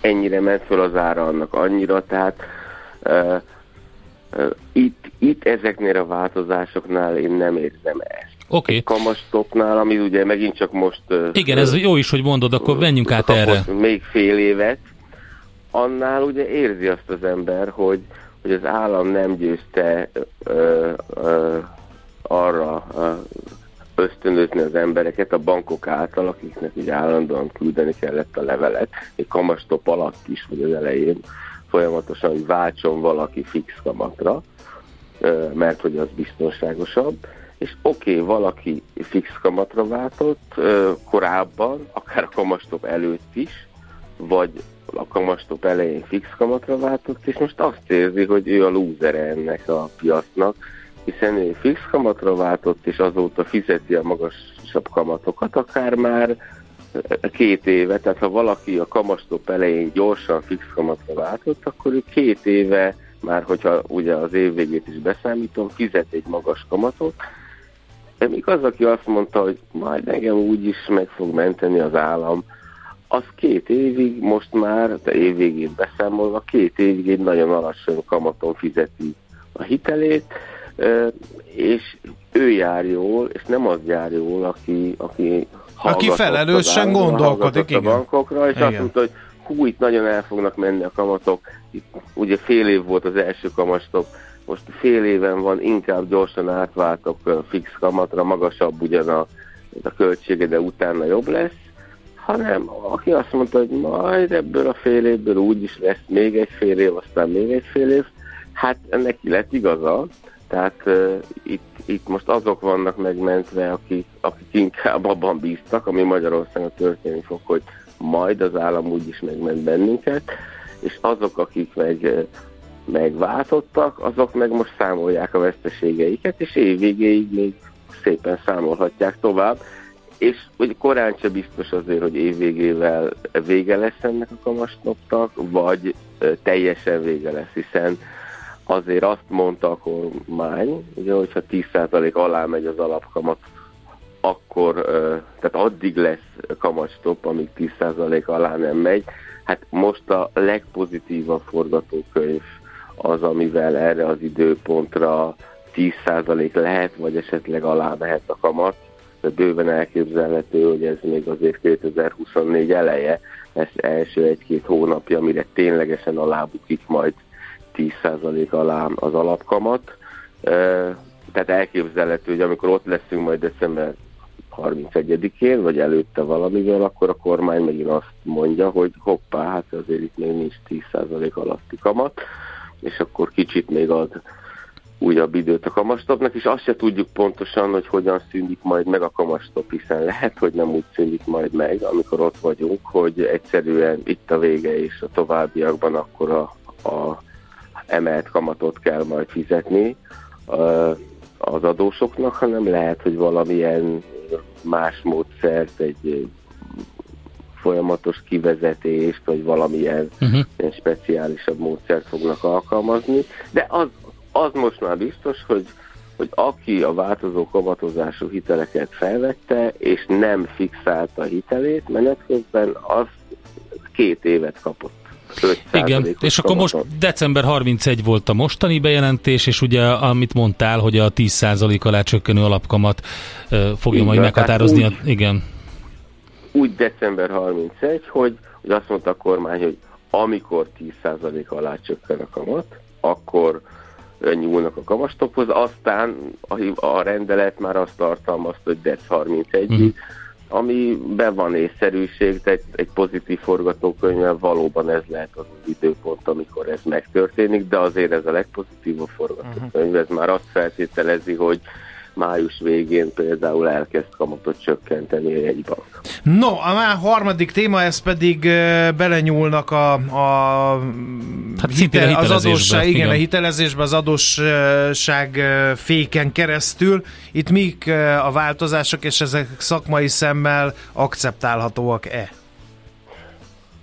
ennyire ment föl az ára annak annyira, tehát uh, uh, itt, itt ezeknél a változásoknál én nem érzem ezt. Oké. Okay. Kamastoknál, ami ugye megint csak most... Igen, ez jó is, hogy mondod, akkor menjünk át erre. Még fél évet, annál ugye érzi azt az ember, hogy, hogy az állam nem győzte ö, ö, arra ö, ösztönözni az embereket a bankok által, akiknek ugye állandóan küldeni kellett a levelet, egy kamastop alatt is, vagy az elején folyamatosan, váltson valaki fix kamatra, mert hogy az biztonságosabb és oké, okay, valaki fix kamatra váltott korábban, akár a kamastop előtt is, vagy a kamastop elején fix kamatra váltott, és most azt érzi, hogy ő a lúzere ennek a piacnak, hiszen ő fix kamatra váltott, és azóta fizeti a magasabb kamatokat, akár már két éve, tehát ha valaki a kamastop elején gyorsan fix kamatra váltott, akkor ő két éve, már hogyha ugye az év végét is beszámítom, fizet egy magas kamatot, de még az, aki azt mondta, hogy majd engem úgy is meg fog menteni az állam, az két évig, most már, de év végén beszámolva, két évig egy nagyon alacsony kamaton fizeti a hitelét, és ő jár jól, és nem az jár jól, aki, aki aki felelősen gondolkodik, igen. a bankokra, és igen. azt mondta, hogy hú, itt nagyon el fognak menni a kamatok. Itt, ugye fél év volt az első kamastop, most fél éven van, inkább gyorsan átváltok fix kamatra, magasabb ugyan a, a költsége, de utána jobb lesz, hanem aki azt mondta, hogy majd ebből a fél évből úgy is lesz még egy fél év, aztán még egy fél év, hát neki lett igaza, tehát uh, itt, itt most azok vannak megmentve, akik, akik inkább abban bíztak, ami Magyarországon történni fog, hogy majd az állam úgy is megment bennünket, és azok, akik meg megváltottak, azok meg most számolják a veszteségeiket, és évvégéig még szépen számolhatják tovább, és hogy korán sem biztos azért, hogy évvégével vége lesz ennek a kamasnopnak, vagy teljesen vége lesz, hiszen azért azt mondta a kormány, ugye, hogyha 10% alá megy az alapkamat, akkor, tehát addig lesz kamatstop, amíg 10% alá nem megy. Hát most a legpozitívabb forgatókönyv az, amivel erre az időpontra 10% lehet, vagy esetleg alá mehet a kamat. De bőven elképzelhető, hogy ez még azért 2024 eleje, ez első egy-két hónapja, mire ténylegesen alábukik majd 10% alá az alapkamat. Tehát elképzelhető, hogy amikor ott leszünk majd december 31-én, vagy előtte valamivel, akkor a kormány megint azt mondja, hogy hoppá, hát azért itt még nincs 10% alatti kamat és akkor kicsit még ad újabb időt a kamastopnak, és azt se tudjuk pontosan, hogy hogyan szűnik majd meg a kamastop, hiszen lehet, hogy nem úgy szűnik majd meg, amikor ott vagyunk, hogy egyszerűen itt a vége és a továbbiakban akkor a, a emelt kamatot kell majd fizetni az adósoknak, hanem lehet, hogy valamilyen más módszert, egy folyamatos kivezetést, vagy valamilyen uh-huh. speciálisabb módszert fognak alkalmazni, de az, az most már biztos, hogy hogy aki a változó kamatozású hiteleket felvette, és nem fixálta a hitelét menet közben, az két évet kapott. Igen, és akkor most december 31 volt a mostani bejelentés, és ugye amit mondtál, hogy a 10% alá csökkenő alapkamat uh, fogja Igen, majd meghatározni. Úgy, a, igen. Úgy december 31, hogy, hogy azt mondta a kormány, hogy amikor 10% alá csökken a kamat, akkor nyúlnak a kamastokhoz, aztán a, a rendelet már azt tartalmazta, hogy DEC 31 mm. amiben van észszerűség, tehát egy pozitív forgatókönyvvel valóban ez lehet az időpont, amikor ez megtörténik, de azért ez a legpozitívabb forgatókönyv, ez már azt feltételezi, hogy május végén például elkezd kamatot csökkenteni egy bank. No, a már harmadik téma, ez pedig belenyúlnak a, a hát hitel, az adósság, igen, igen, a hitelezésbe az adósság féken keresztül. Itt mik a változások, és ezek szakmai szemmel akceptálhatóak-e?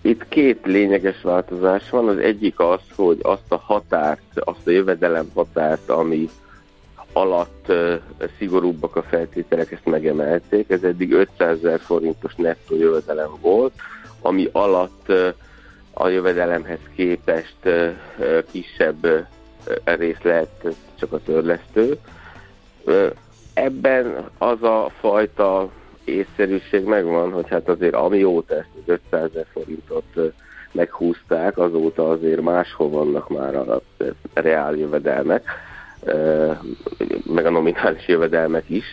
Itt két lényeges változás van. Az egyik az, hogy azt a határt, azt a jövedelem határt, ami alatt szigorúbbak a feltételek, ezt megemelték. Ez eddig 500 ezer forintos nettó jövedelem volt, ami alatt a jövedelemhez képest kisebb rész lehet csak a törlesztő. Ebben az a fajta észszerűség megvan, hogy hát azért amióta ezt az 500 ezer forintot meghúzták, azóta azért máshol vannak már a reál jövedelmek meg a nominális jövedelmek is,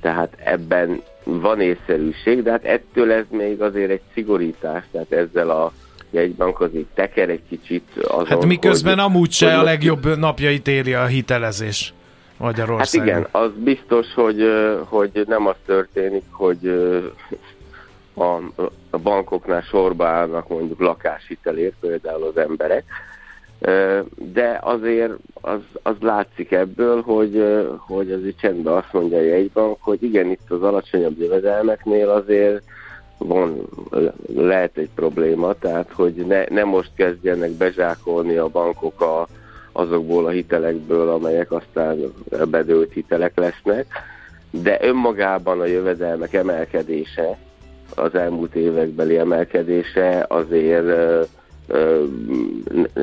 tehát ebben van észszerűség, de hát ettől ez még azért egy szigorítás, tehát ezzel a jegybank azért teker egy kicsit azon, Hát miközben hogy, amúgy se a legjobb napjait éri a hitelezés Magyarországon. Hát igen, az biztos, hogy, hogy nem az történik, hogy a, a bankoknál sorba állnak mondjuk lakáshitelért például az emberek, de azért az, az látszik ebből, hogy, hogy azért csendben azt mondja a jegybank, hogy igen, itt az alacsonyabb jövedelmeknél azért van, lehet egy probléma, tehát hogy ne, ne most kezdjenek bezsákolni a bankok a, azokból a hitelekből, amelyek aztán bedőlt hitelek lesznek, de önmagában a jövedelmek emelkedése, az elmúlt évekbeli emelkedése azért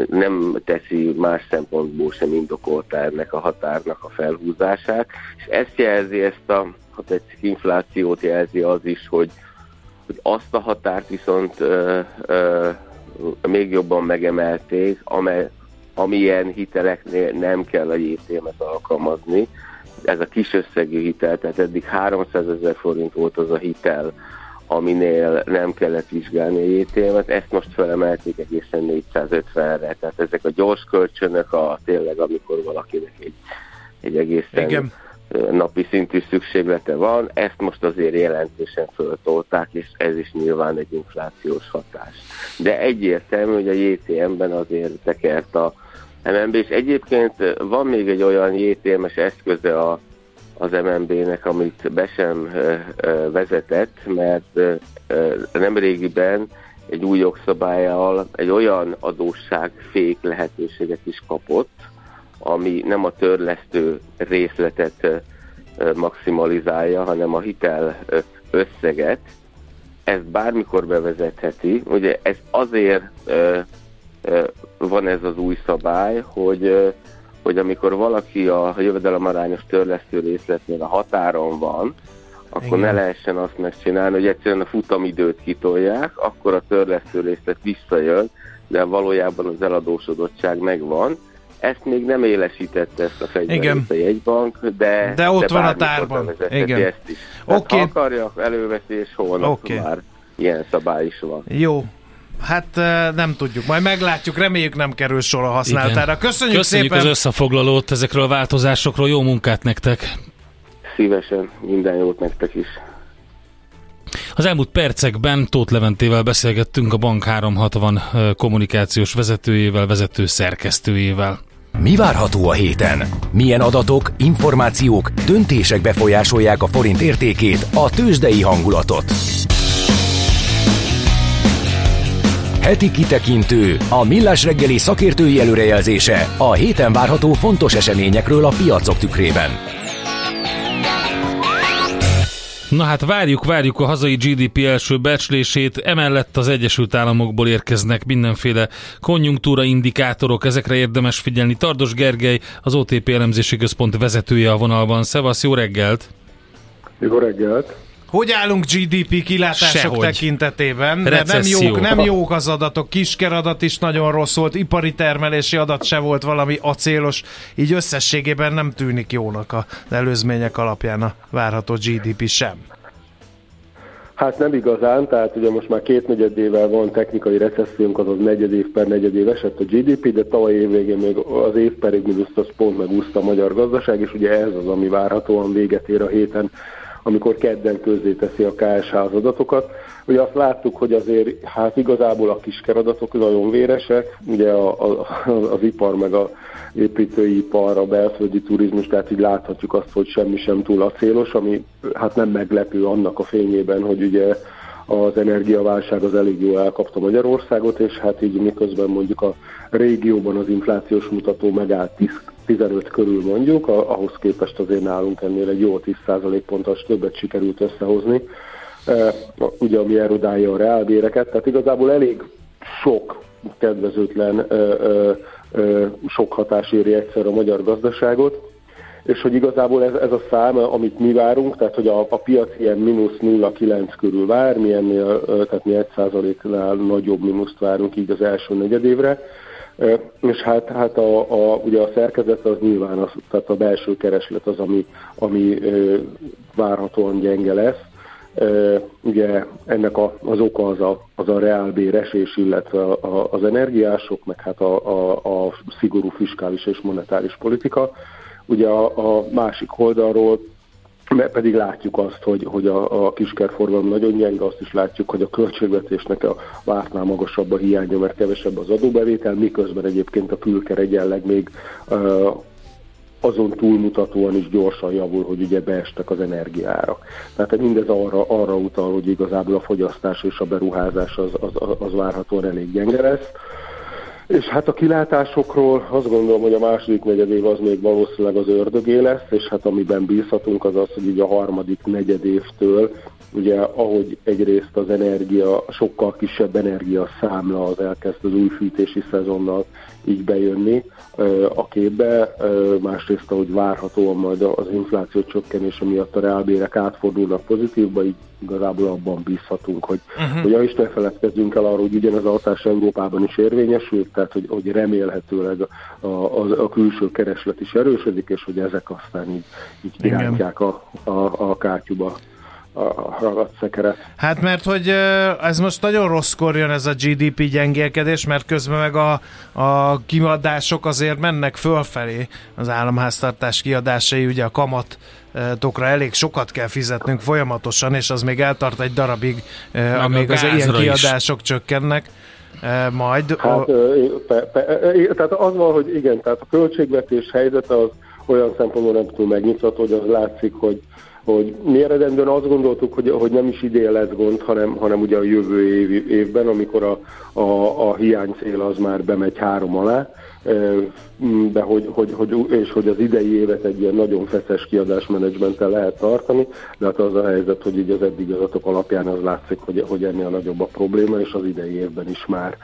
nem teszi más szempontból sem indokolta ennek a határnak a felhúzását, és ezt jelzi, ezt a, ha tetszik, inflációt jelzi az is, hogy, hogy azt a határt viszont ö, ö, még jobban megemelték, amely, amilyen hiteleknél nem kell a JTM-et alkalmazni. Ez a kis összegű hitel, tehát eddig 300 ezer forint volt az a hitel, aminél nem kellett vizsgálni a JTM-et, ezt most felemelték egészen 450-re, tehát ezek a gyors kölcsönök, a tényleg amikor valakinek egy, egy egészen Igen. napi szintű szükséglete van, ezt most azért jelentősen föltolták, és ez is nyilván egy inflációs hatás. De egyértelmű, hogy a JTM-ben azért tekert a MNB, és egyébként van még egy olyan JTM-es eszköze a az MNB-nek, amit be sem vezetett, mert nem régiben egy új jogszabályjal egy olyan adósságfék lehetőséget is kapott, ami nem a törlesztő részletet maximalizálja, hanem a hitel összeget. Ezt bármikor bevezetheti. Ugye ez azért van ez az új szabály, hogy hogy amikor valaki a jövedelemarányos törlesztő részletnél a határon van, akkor Igen. ne lehessen azt megcsinálni, hogy egyszerűen a futamidőt kitolják, akkor a törlesztő részlet visszajön, de valójában az eladósodottság megvan. Ezt még nem élesítette ezt a fegyverét a jegybank, de, de ott de van a tárban. Igen. Ezt is. Okay. Ha akarja, előveszi, és holnap okay. már ilyen szabály is van. Jó, Hát nem tudjuk, majd meglátjuk, reméljük nem kerül sor a használatára. Igen. Köszönjük, Köszönjük szépen! az összefoglalót ezekről a változásokról, jó munkát nektek! Szívesen, minden jót nektek is! Az elmúlt percekben Tóth Leventével beszélgettünk a Bank 360 kommunikációs vezetőjével, vezető szerkesztőjével. Mi várható a héten? Milyen adatok, információk, döntések befolyásolják a forint értékét, a tőzsdei hangulatot? Heti kitekintő, a millás reggeli szakértői előrejelzése a héten várható fontos eseményekről a piacok tükrében. Na hát várjuk, várjuk a hazai GDP első becslését, emellett az Egyesült Államokból érkeznek mindenféle konjunktúra indikátorok, ezekre érdemes figyelni. Tardos Gergely, az OTP elemzési központ vezetője a vonalban. Szevasz, jó reggelt! Jó reggelt! Hogy állunk GDP kilátások Sehogy. tekintetében? Mert nem jók, nem jók az adatok, kisker adat is nagyon rossz volt, ipari termelési adat se volt valami acélos, így összességében nem tűnik jónak az előzmények alapján a várható GDP sem. Hát nem igazán, tehát ugye most már két negyedével van technikai recessziónk, azaz negyed év per negyed év esett a GDP, de tavaly év végén még az év pedig mínusz pont megúszta a magyar gazdaság, és ugye ez az, ami várhatóan véget ér a héten amikor kedden teszi a KSH az adatokat. Ugye azt láttuk, hogy azért hát igazából a kiskeradatok nagyon véresek, ugye a, a, az ipar meg a építőipar, a belföldi turizmus, tehát így láthatjuk azt, hogy semmi sem túl acélos, ami hát nem meglepő annak a fényében, hogy ugye az energiaválság az elég jól elkapta Magyarországot, és hát így miközben mondjuk a régióban az inflációs mutató megállt 15 körül mondjuk, ahhoz képest azért nálunk ennél egy jó 10% pontos többet sikerült összehozni, e, ugye ami erodálja a reálbéreket, tehát igazából elég sok kedvezőtlen e, e, sok hatás éri egyszer a magyar gazdaságot, és hogy igazából ez, ez a szám, amit mi várunk, tehát hogy a, a piac ilyen mínusz 0,9 körül vár, mi ennél, tehát mi 1%-nál nagyobb mínuszt várunk így az első negyedévre, és hát, hát a, a, ugye a szerkezet az nyilván, az, tehát a belső kereslet az, ami, ami várhatóan gyenge lesz. Ugye ennek a, az oka az a, az a reálbéresés, illetve a, az energiások, meg hát a, a, a szigorú fiskális és monetáris politika. Ugye a, a másik oldalról mert pedig látjuk azt, hogy, hogy a, a kiskerforgalom nagyon gyenge, azt is látjuk, hogy a költségvetésnek a vártnál magasabb a hiánya, mert kevesebb az adóbevétel, miközben egyébként a külker egyenleg még uh, azon túlmutatóan is gyorsan javul, hogy ugye beestek az energiárak. Tehát mindez arra, arra utal, hogy igazából a fogyasztás és a beruházás az, az, az várhatóan elég gyenge lesz. És hát a kilátásokról azt gondolom, hogy a második negyedév az még valószínűleg az ördögé lesz, és hát amiben bízhatunk az az, hogy így a harmadik negyedévtől, ugye ahogy egyrészt az energia, sokkal kisebb energia számla az elkezd az új fűtési szezonnal így bejönni a képbe, másrészt ahogy várhatóan majd az infláció csökkenése miatt a reálbérek átfordulnak pozitívba, így igazából abban bízhatunk, hogy, uh-huh. hogy is ne feledkezzünk el arról, hogy ugyanez a hatás Európában is érvényesül, tehát hogy, hogy remélhetőleg a, a, a külső kereslet is erősödik, és hogy ezek aztán így, így kirántják a, a, a kátyuba a. Hát mert hogy ez most nagyon rosszkor jön ez a GDP gyengélkedés, mert közben meg a, a kiadások azért mennek fölfelé, az államháztartás kiadásai, ugye a kamat tokra elég sokat kell fizetnünk folyamatosan, és az még eltart egy darabig, meg amíg az ilyen kiadások is. csökkennek majd. Hát, pe, pe, tehát az van, hogy igen, tehát a költségvetés helyzete az olyan szempontból nem túl megnyugtató, hogy az látszik, hogy hogy mi eredendően azt gondoltuk, hogy, hogy nem is idén lesz gond, hanem, hanem ugye a jövő év, évben, amikor a, a, a hiánycél az már bemegy három alá, de hogy, hogy, hogy, és hogy az idei évet egy ilyen nagyon feszes kiadásmenedzsmenttel lehet tartani, de hát az a helyzet, hogy így az eddig adatok alapján az látszik, hogy, hogy ennél nagyobb a probléma, és az idei évben is már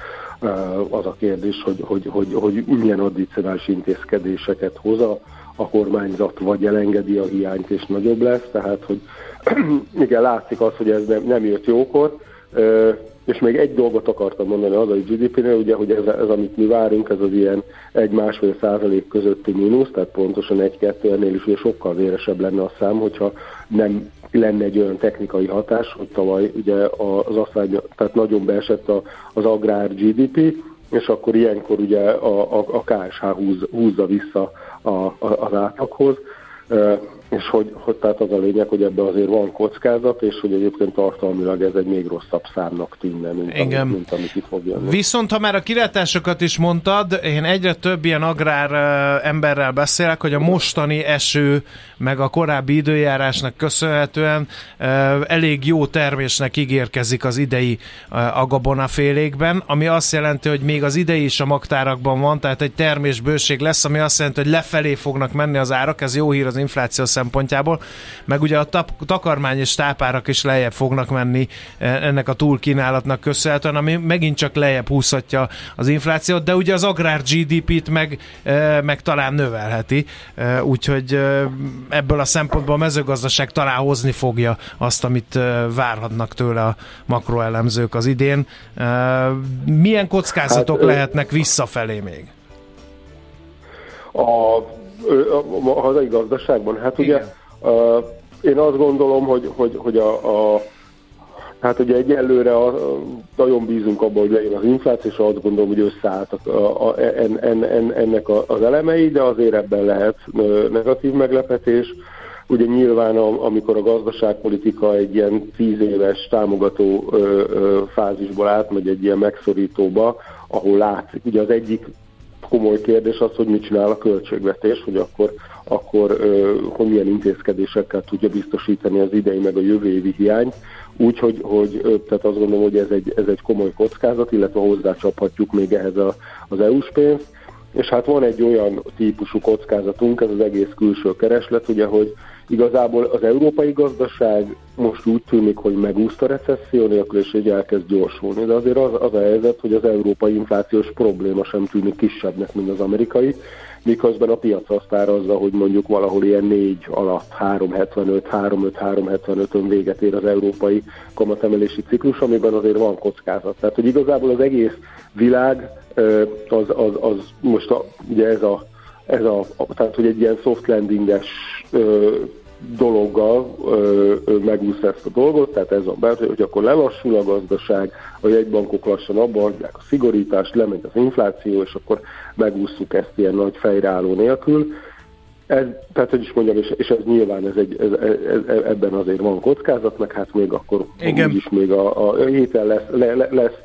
az a kérdés, hogy, hogy, hogy, hogy milyen addicionális intézkedéseket hoz a, a kormányzat vagy elengedi a hiányt és nagyobb lesz, tehát hogy igen, látszik az, hogy ez nem, nem jött jókor, és még egy dolgot akartam mondani az a GDP-nél, ugye, hogy ez, ez, amit mi várunk, ez az ilyen egy-másfél százalék közötti mínusz, tehát pontosan egy-kettő ennél is ugye sokkal véresebb lenne a szám, hogyha nem lenne egy olyan technikai hatás, hogy tavaly ugye az asszály, tehát nagyon beesett az agrár GDP, és akkor ilyenkor ugye a, a, a KSH húz, húzza vissza a, a, az átlaghoz. És hogy, hogy tehát az a lényeg, hogy ebbe azért van kockázat, és hogy egyébként tartalmilag ez egy még rosszabb számnak tűnne, mint, Igen. Amit, mint amit itt fog jönni. Viszont ha már a kilátásokat is mondtad, én egyre több ilyen agrár emberrel beszélek, hogy a mostani eső, meg a korábbi időjárásnak köszönhetően elég jó termésnek ígérkezik az idei agabonafélékben, ami azt jelenti, hogy még az idei is a magtárakban van, tehát egy termésbőség lesz, ami azt jelenti, hogy lefelé fognak menni az árak, ez jó hír az infláció szempontjából, meg ugye a tap- takarmány és tápárak is lejjebb fognak menni e, ennek a túlkínálatnak köszönhetően, ami megint csak lejjebb húzhatja az inflációt, de ugye az agrár GDP-t meg, e, meg talán növelheti, e, úgyhogy ebből a szempontból a mezőgazdaság talán hozni fogja azt, amit várhatnak tőle a makroelemzők az idén. Milyen kockázatok hát, lehetnek visszafelé még? A a hazai gazdaságban? Hát ugye uh, én azt gondolom, hogy, hogy, hogy a, a Hát ugye egyelőre a, nagyon bízunk abban, hogy legyen az infláció, és azt gondolom, hogy összeálltak a, a, en, en, en, ennek az elemei, de azért ebben lehet negatív meglepetés. Ugye nyilván, amikor a gazdaságpolitika egy ilyen tíz éves támogató ö, ö, fázisból átmegy egy ilyen megszorítóba, ahol látszik, ugye az egyik komoly kérdés az, hogy mit csinál a költségvetés, hogy akkor, akkor hogy milyen intézkedésekkel tudja biztosítani az idei meg a jövő évi hiányt. Úgyhogy hogy, tehát azt gondolom, hogy ez egy, ez egy komoly kockázat, illetve hozzácsaphatjuk még ehhez a, az EU-s pénzt. És hát van egy olyan típusú kockázatunk, ez az egész külső kereslet, ugye, hogy Igazából az európai gazdaság most úgy tűnik, hogy megúszta recesszió nélkül, és így elkezd gyorsulni. De azért az, az a helyzet, hogy az európai inflációs probléma sem tűnik kisebbnek, mint az amerikai, miközben a piac azt árazza, hogy mondjuk valahol ilyen 4 alatt 375, 35, 375-ön véget ér az európai kamatemelési ciklus, amiben azért van kockázat. Tehát, hogy igazából az egész világ az, az, az most a, ugye ez a ez a, tehát hogy egy ilyen soft landinges ö, dologgal ö, ö, megúszta ezt a dolgot, tehát ez a belső, hogy akkor lelassul a gazdaság, a jegybankok lassan abba adják a szigorítást, lemegy az infláció, és akkor megúsztuk ezt ilyen nagy fejreálló nélkül. Ez, tehát, hogy is mondjam, és, és ez nyilván ez egy, ez, ez, ebben azért van kockázat, meg hát még akkor Igen. is még a, a héten lesz, le, lesz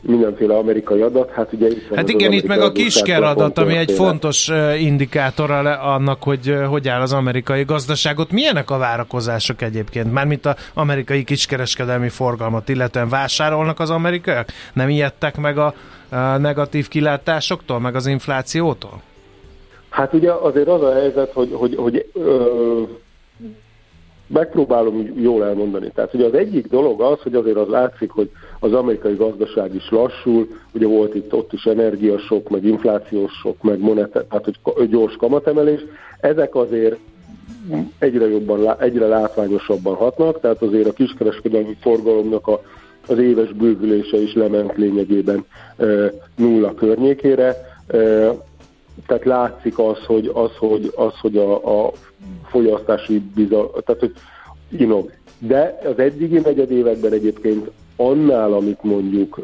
mindenféle amerikai adat. Hát, ugye hát igen, itt meg a kisker adat, ami egy fontos indikátor annak, hogy hogy áll az amerikai gazdaságot. Milyenek a várakozások egyébként? Mármint az amerikai kiskereskedelmi forgalmat, illetően vásárolnak az amerikaiak? Nem ijedtek meg a, a negatív kilátásoktól, meg az inflációtól? Hát ugye azért az a helyzet, hogy, hogy, hogy ö, megpróbálom jól elmondani. Tehát ugye az egyik dolog az, hogy azért az látszik, hogy az amerikai gazdaság is lassul, ugye volt itt ott is energiasok, meg inflációs sok, meg monetar, tehát hogy gyors kamatemelés. Ezek azért egyre jobban, egyre látványosabban hatnak, tehát azért a kiskereskedelmi forgalomnak a, az éves bővülése is lement lényegében e, nulla környékére. E, tehát látszik az, hogy, az, hogy, az, hogy a, a fogyasztási bizalom, tehát hogy inog. De az eddigi negyedévekben egyébként annál, amit mondjuk,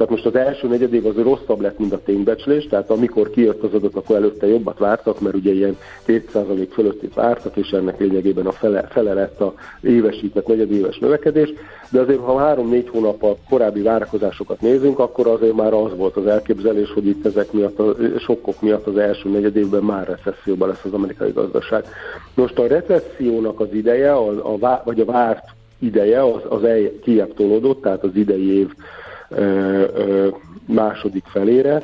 tehát most az első negyedév az rosszabb lett, mint a ténybecslés, tehát amikor kijött az adat, akkor előtte jobbat vártak, mert ugye ilyen 2% fölöttét vártak, és ennek lényegében a fele, fele lett a évesített negyedéves növekedés, de azért ha 3-4 hónap a korábbi várakozásokat nézünk, akkor azért már az volt az elképzelés, hogy itt ezek miatt, a sokkok miatt az első negyedévben már recesszióban lesz az amerikai gazdaság. Most a recessziónak az ideje, a, a, vagy a várt ideje az, az el, tehát az idei év második felére.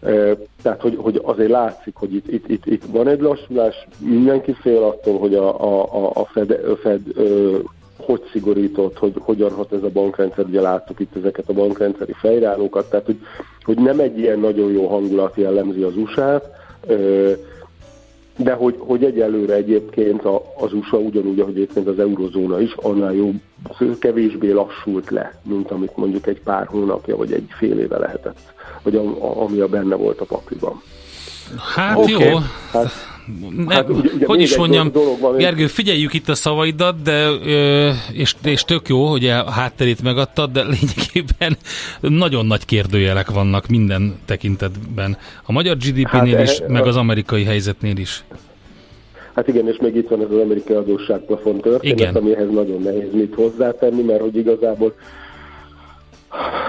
Ö, tehát, hogy, hogy azért látszik, hogy itt, itt, itt, itt van egy lassulás, mindenki fél attól, hogy a, a, a Fed, a Fed ö, hogy szigorított, hogy hogyan hat ez a bankrendszer, ugye láttuk itt ezeket a bankrendszeri fejreállókat, tehát hogy, hogy nem egy ilyen nagyon jó hangulat jellemzi az USA-t, de hogy, hogy egyelőre egyébként az USA ugyanúgy, ahogy egyébként az eurozóna is, annál jobb, kevésbé lassult le, mint amit mondjuk egy pár hónapja vagy egy fél éve lehetett, vagy a, a, ami a benne volt a pakliban. Hát okay. jó. Hát, ne, hát, ugye, ugye hogy is mondjam, van, Gergő, figyeljük itt a szavaidat, de, és, és tök jó, hogy a hátterét megadtad, de lényegében nagyon nagy kérdőjelek vannak minden tekintetben. A magyar GDP-nél hát, is, e, meg az amerikai helyzetnél is. Hát igen, és még itt van ez az amerikai adósságplafon történet, igen. amihez nagyon nehéz mit hozzátenni, mert hogy igazából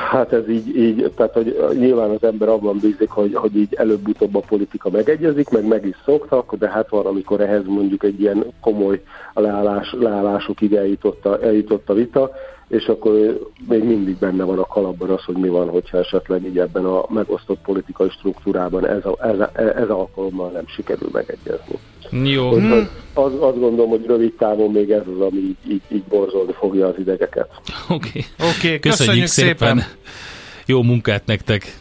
Hát ez így, így, tehát hogy nyilván az ember abban bízik, hogy, hogy így előbb-utóbb a politika megegyezik, meg meg is szoktak, de hát van, amikor ehhez mondjuk egy ilyen komoly leállás, leállásokig eljutott a, eljutott a vita, és akkor még mindig benne van a kalapban az, hogy mi van, hogyha esetleg így ebben a megosztott politikai struktúrában ez, a, ez, ez alkalommal nem sikerül megegyezni. Jó. Hmm. Az, azt gondolom, hogy rövid távon még ez az, ami így, így, így borzolni fogja az idegeket. Oké, okay. okay, köszönjük, köszönjük szépen. szépen. Jó munkát nektek!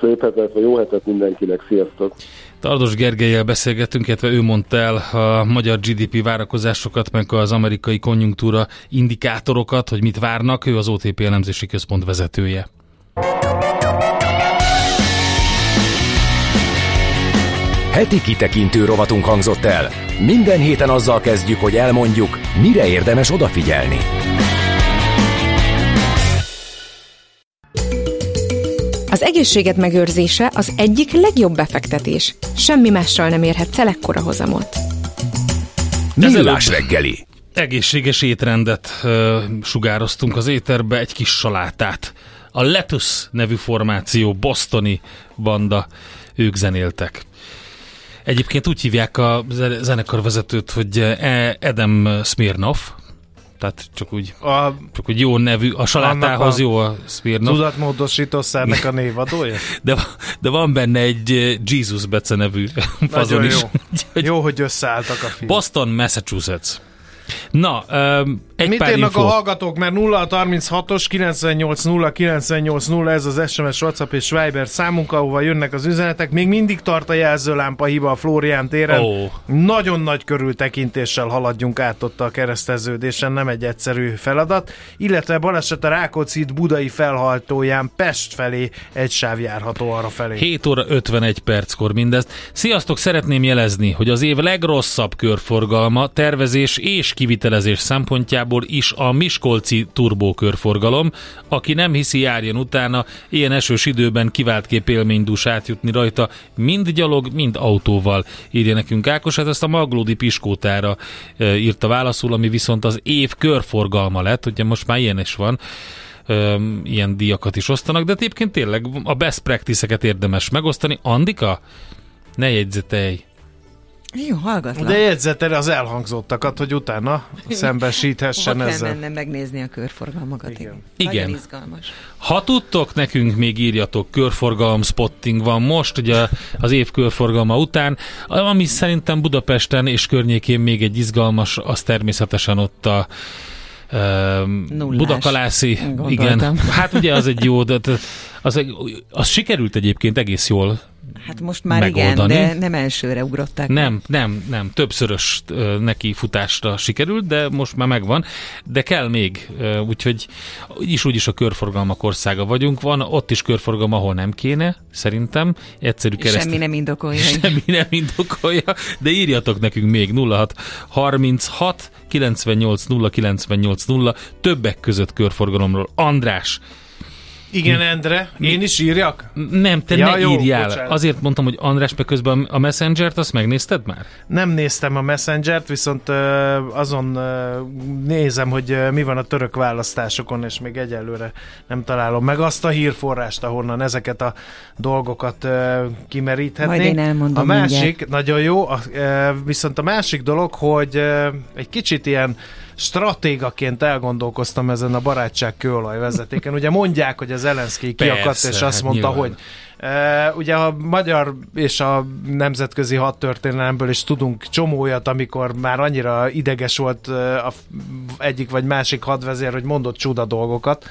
Szép hetet, vagy jó hetet mindenkinek, sziasztok! Tardos Gergelyel beszélgettünk, illetve ő mondta el a magyar GDP várakozásokat, meg az amerikai konjunktúra indikátorokat, hogy mit várnak. Ő az OTP elemzési központ vezetője. Heti kitekintő rovatunk hangzott el. Minden héten azzal kezdjük, hogy elmondjuk, mire érdemes odafigyelni. Az egészséget megőrzése az egyik legjobb befektetés. Semmi mással nem érhet el ekkora hozamot. Millás reggeli. Egészséges étrendet ö, sugároztunk az éterbe, egy kis salátát. A Letus nevű formáció, bostoni banda, ők zenéltek. Egyébként úgy hívják a zenekarvezetőt, hogy Adam Smirnov, tehát csak úgy, a, csak úgy jó nevű, a salátához jó a Smirnoff. Tudatmódosítószernek a névadója? De, de van benne egy eh, Jesus Bece nevű fazon is. Jó. jó, hogy összeálltak a film. Boston, Massachusetts. Na, um, egy Mit írnak info. a hallgatók, mert 0 36-os 98 0 98 0 ez az SMS, WhatsApp és Viber számunk, ahova jönnek az üzenetek. Még mindig tart a jelzőlámpa hiba a Flórián téren. Oh. Nagyon nagy körültekintéssel haladjunk át ott a kereszteződésen, nem egy egyszerű feladat. Illetve baleset a Rákóczi budai felhajtóján Pest felé egy sáv járható arra felé. 7 óra 51 perckor mindezt. Sziasztok, szeretném jelezni, hogy az év legrosszabb körforgalma tervezés és kivitelezés szempontjából szempontjából is a Miskolci turbókörforgalom. Aki nem hiszi, járjon utána, ilyen esős időben kiváltképp élménydús átjutni rajta, mind gyalog, mind autóval, írja nekünk Ákos. Hát ezt a Maglódi Piskótára e, írta válaszul, ami viszont az év körforgalma lett, ugye most már ilyen is van ilyen díjakat is osztanak, de egyébként tényleg a best practice-eket érdemes megosztani. Andika, ne jegyzetelj! Jó, hallgatlak. De jegyzetel az elhangzottakat, hogy utána szembesíthessen Hova ezzel. kell megnézni a körforgalmakat. Igen. igen. Igen. izgalmas. Ha tudtok, nekünk még írjatok, körforgalom spotting van most, ugye az év körforgalma után, ami szerintem Budapesten és környékén még egy izgalmas, az természetesen ott a Nullás. Budakalászi, Gondoltam. igen. Hát ugye az egy jó, de az, az sikerült egyébként egész jól Hát most már megoldani. igen, de nem elsőre ugrották. Nem, nem, nem. Többszörös neki futásra sikerült, de most már megvan. De kell még, úgyhogy is úgyis a körforgalmak országa vagyunk. Van ott is körforgalom, ahol nem kéne, szerintem. Egyszerű kereszt... Semmi nem indokolja. Semmi nem indokolja, de írjatok nekünk még 06 36 98 0 98 0 többek között körforgalomról. András, Igen, Endre, én is írjak? nem, te Ja, ne jó, írjál. bocsánat. Azért mondtam, hogy András, meg közben a Messenger-t, azt megnézted már? Nem néztem a Messenger-t, viszont azon nézem, hogy mi van a török választásokon, és még egyelőre nem találom meg azt a hírforrást, ahonnan ezeket a dolgokat kimeríthetnénk. Majd én elmondom A másik, mindjárt. nagyon jó, viszont a másik dolog, hogy egy kicsit ilyen stratégaként elgondolkoztam ezen a barátság kőolaj vezetéken. Ugye mondják, hogy az Zelenszky kiakadt, és azt hát mondta, nyilván. hogy Uh, ugye a magyar és a nemzetközi hadtörténelemből is tudunk csomó olyat, amikor már annyira ideges volt uh, a egyik vagy másik hadvezér, hogy mondott csuda dolgokat.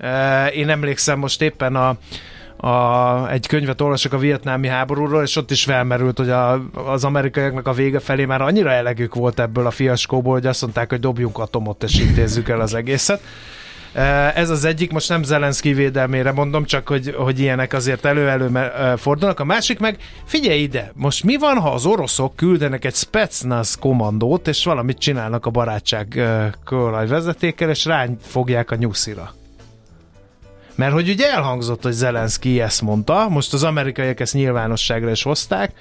Uh, én emlékszem most éppen a, a, egy könyvet olvasok a vietnámi háborúról, és ott is felmerült, hogy a, az amerikaiaknak a vége felé már annyira elegük volt ebből a fiaskóból, hogy azt mondták, hogy dobjunk atomot, és intézzük el az egészet. Eh, Ez az egyik, most nem Zelenszky védelmére mondom, csak hogy, hogy ilyenek azért elő-elő eh, fordulnak. A másik meg, figyelj ide, most mi van, ha az oroszok küldenek egy Spetsnaz kommandót, és valamit csinálnak a barátság kőolaj vezetékkel, és rány fogják a nyuszira? Mert hogy ugye elhangzott, hogy Zelenszky ezt mondta, most az amerikaiak ezt nyilvánosságra is hozták,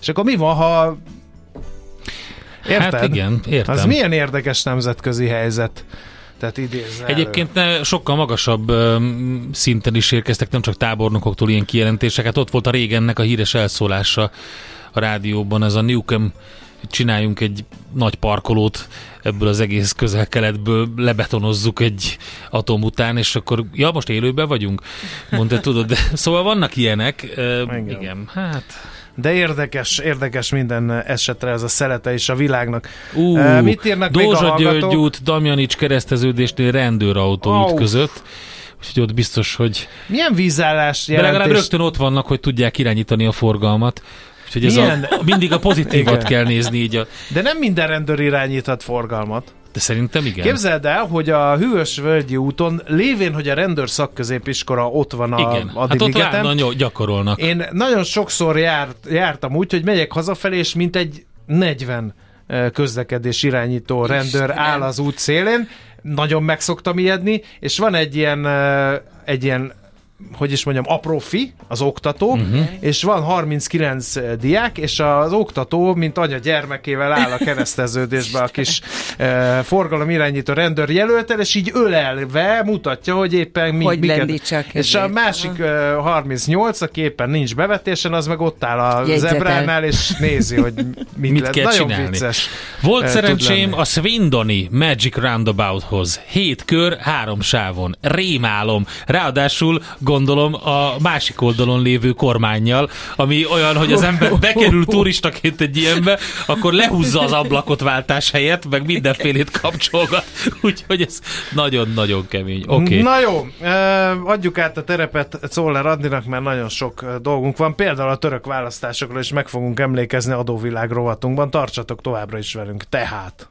És akkor mi van, ha Érted? Hát igen, értem. Az milyen érdekes nemzetközi helyzet. Tehát idézze Egyébként elő. sokkal magasabb szinten is érkeztek, nem csak tábornokoktól ilyen kijelentések. Hát ott volt a régennek a híres elszólása a rádióban, ez a Newcomb csináljunk egy nagy parkolót ebből az egész közel-keletből, lebetonozzuk egy atom után, és akkor, ja, most élőben vagyunk? Mondta, tudod, de szóval vannak ilyenek. Uh, igen, hát... De érdekes, érdekes minden esetre ez a szelete is a világnak. Uh, uh, mit írnak Dózsa még a György út Damjanics kereszteződésnél rendőrautó oh. ütközött. Úgyhogy ott biztos, hogy... Milyen vízállás jelentés? De legalább rögtön ott vannak, hogy tudják irányítani a forgalmat. Úgyhogy ez Milyen? a, mindig a pozitívat kell nézni így. A... De nem minden rendőr irányíthat forgalmat. De szerintem igen. Képzeld el, hogy a Hűvös Völgyi úton, lévén, hogy a rendőr szakközépiskola ott van a igen. hát ott nagyon gyakorolnak. Én nagyon sokszor járt, jártam úgy, hogy megyek hazafelé, és mint egy 40 közlekedés irányító rendőr Istenem. áll az út szélén, nagyon meg szoktam ijedni, és van egy ilyen, egy ilyen hogy is mondjam, aprofi, az oktató, uh-huh. és van 39 eh, diák, és az oktató, mint anya gyermekével áll a kereszteződésbe a kis e, forgalom irányító rendőr jelöltel, és így ölelve mutatja, hogy éppen mi, hogy miket. És a másik e, 38, aki éppen nincs bevetésen, az meg ott áll a Jegyzetel. zebránál, és nézi, hogy mit, mit kell Nagyon csinálni. Vicces, Volt szerencsém a Swindoni Magic Roundabouthoz. Hét kör, három sávon. Rémálom. Ráadásul gondolom a másik oldalon lévő kormányjal, ami olyan, hogy az ember bekerül turistaként egy ilyenbe, akkor lehúzza az ablakot váltás helyett, meg mindenfélét kapcsolgat. Úgyhogy ez nagyon-nagyon kemény. Okay. Na jó, adjuk át a terepet Czoller Adninak, mert nagyon sok dolgunk van. Például a török választásokról is meg fogunk emlékezni adóvilág rovatunkban. Tartsatok továbbra is velünk. Tehát...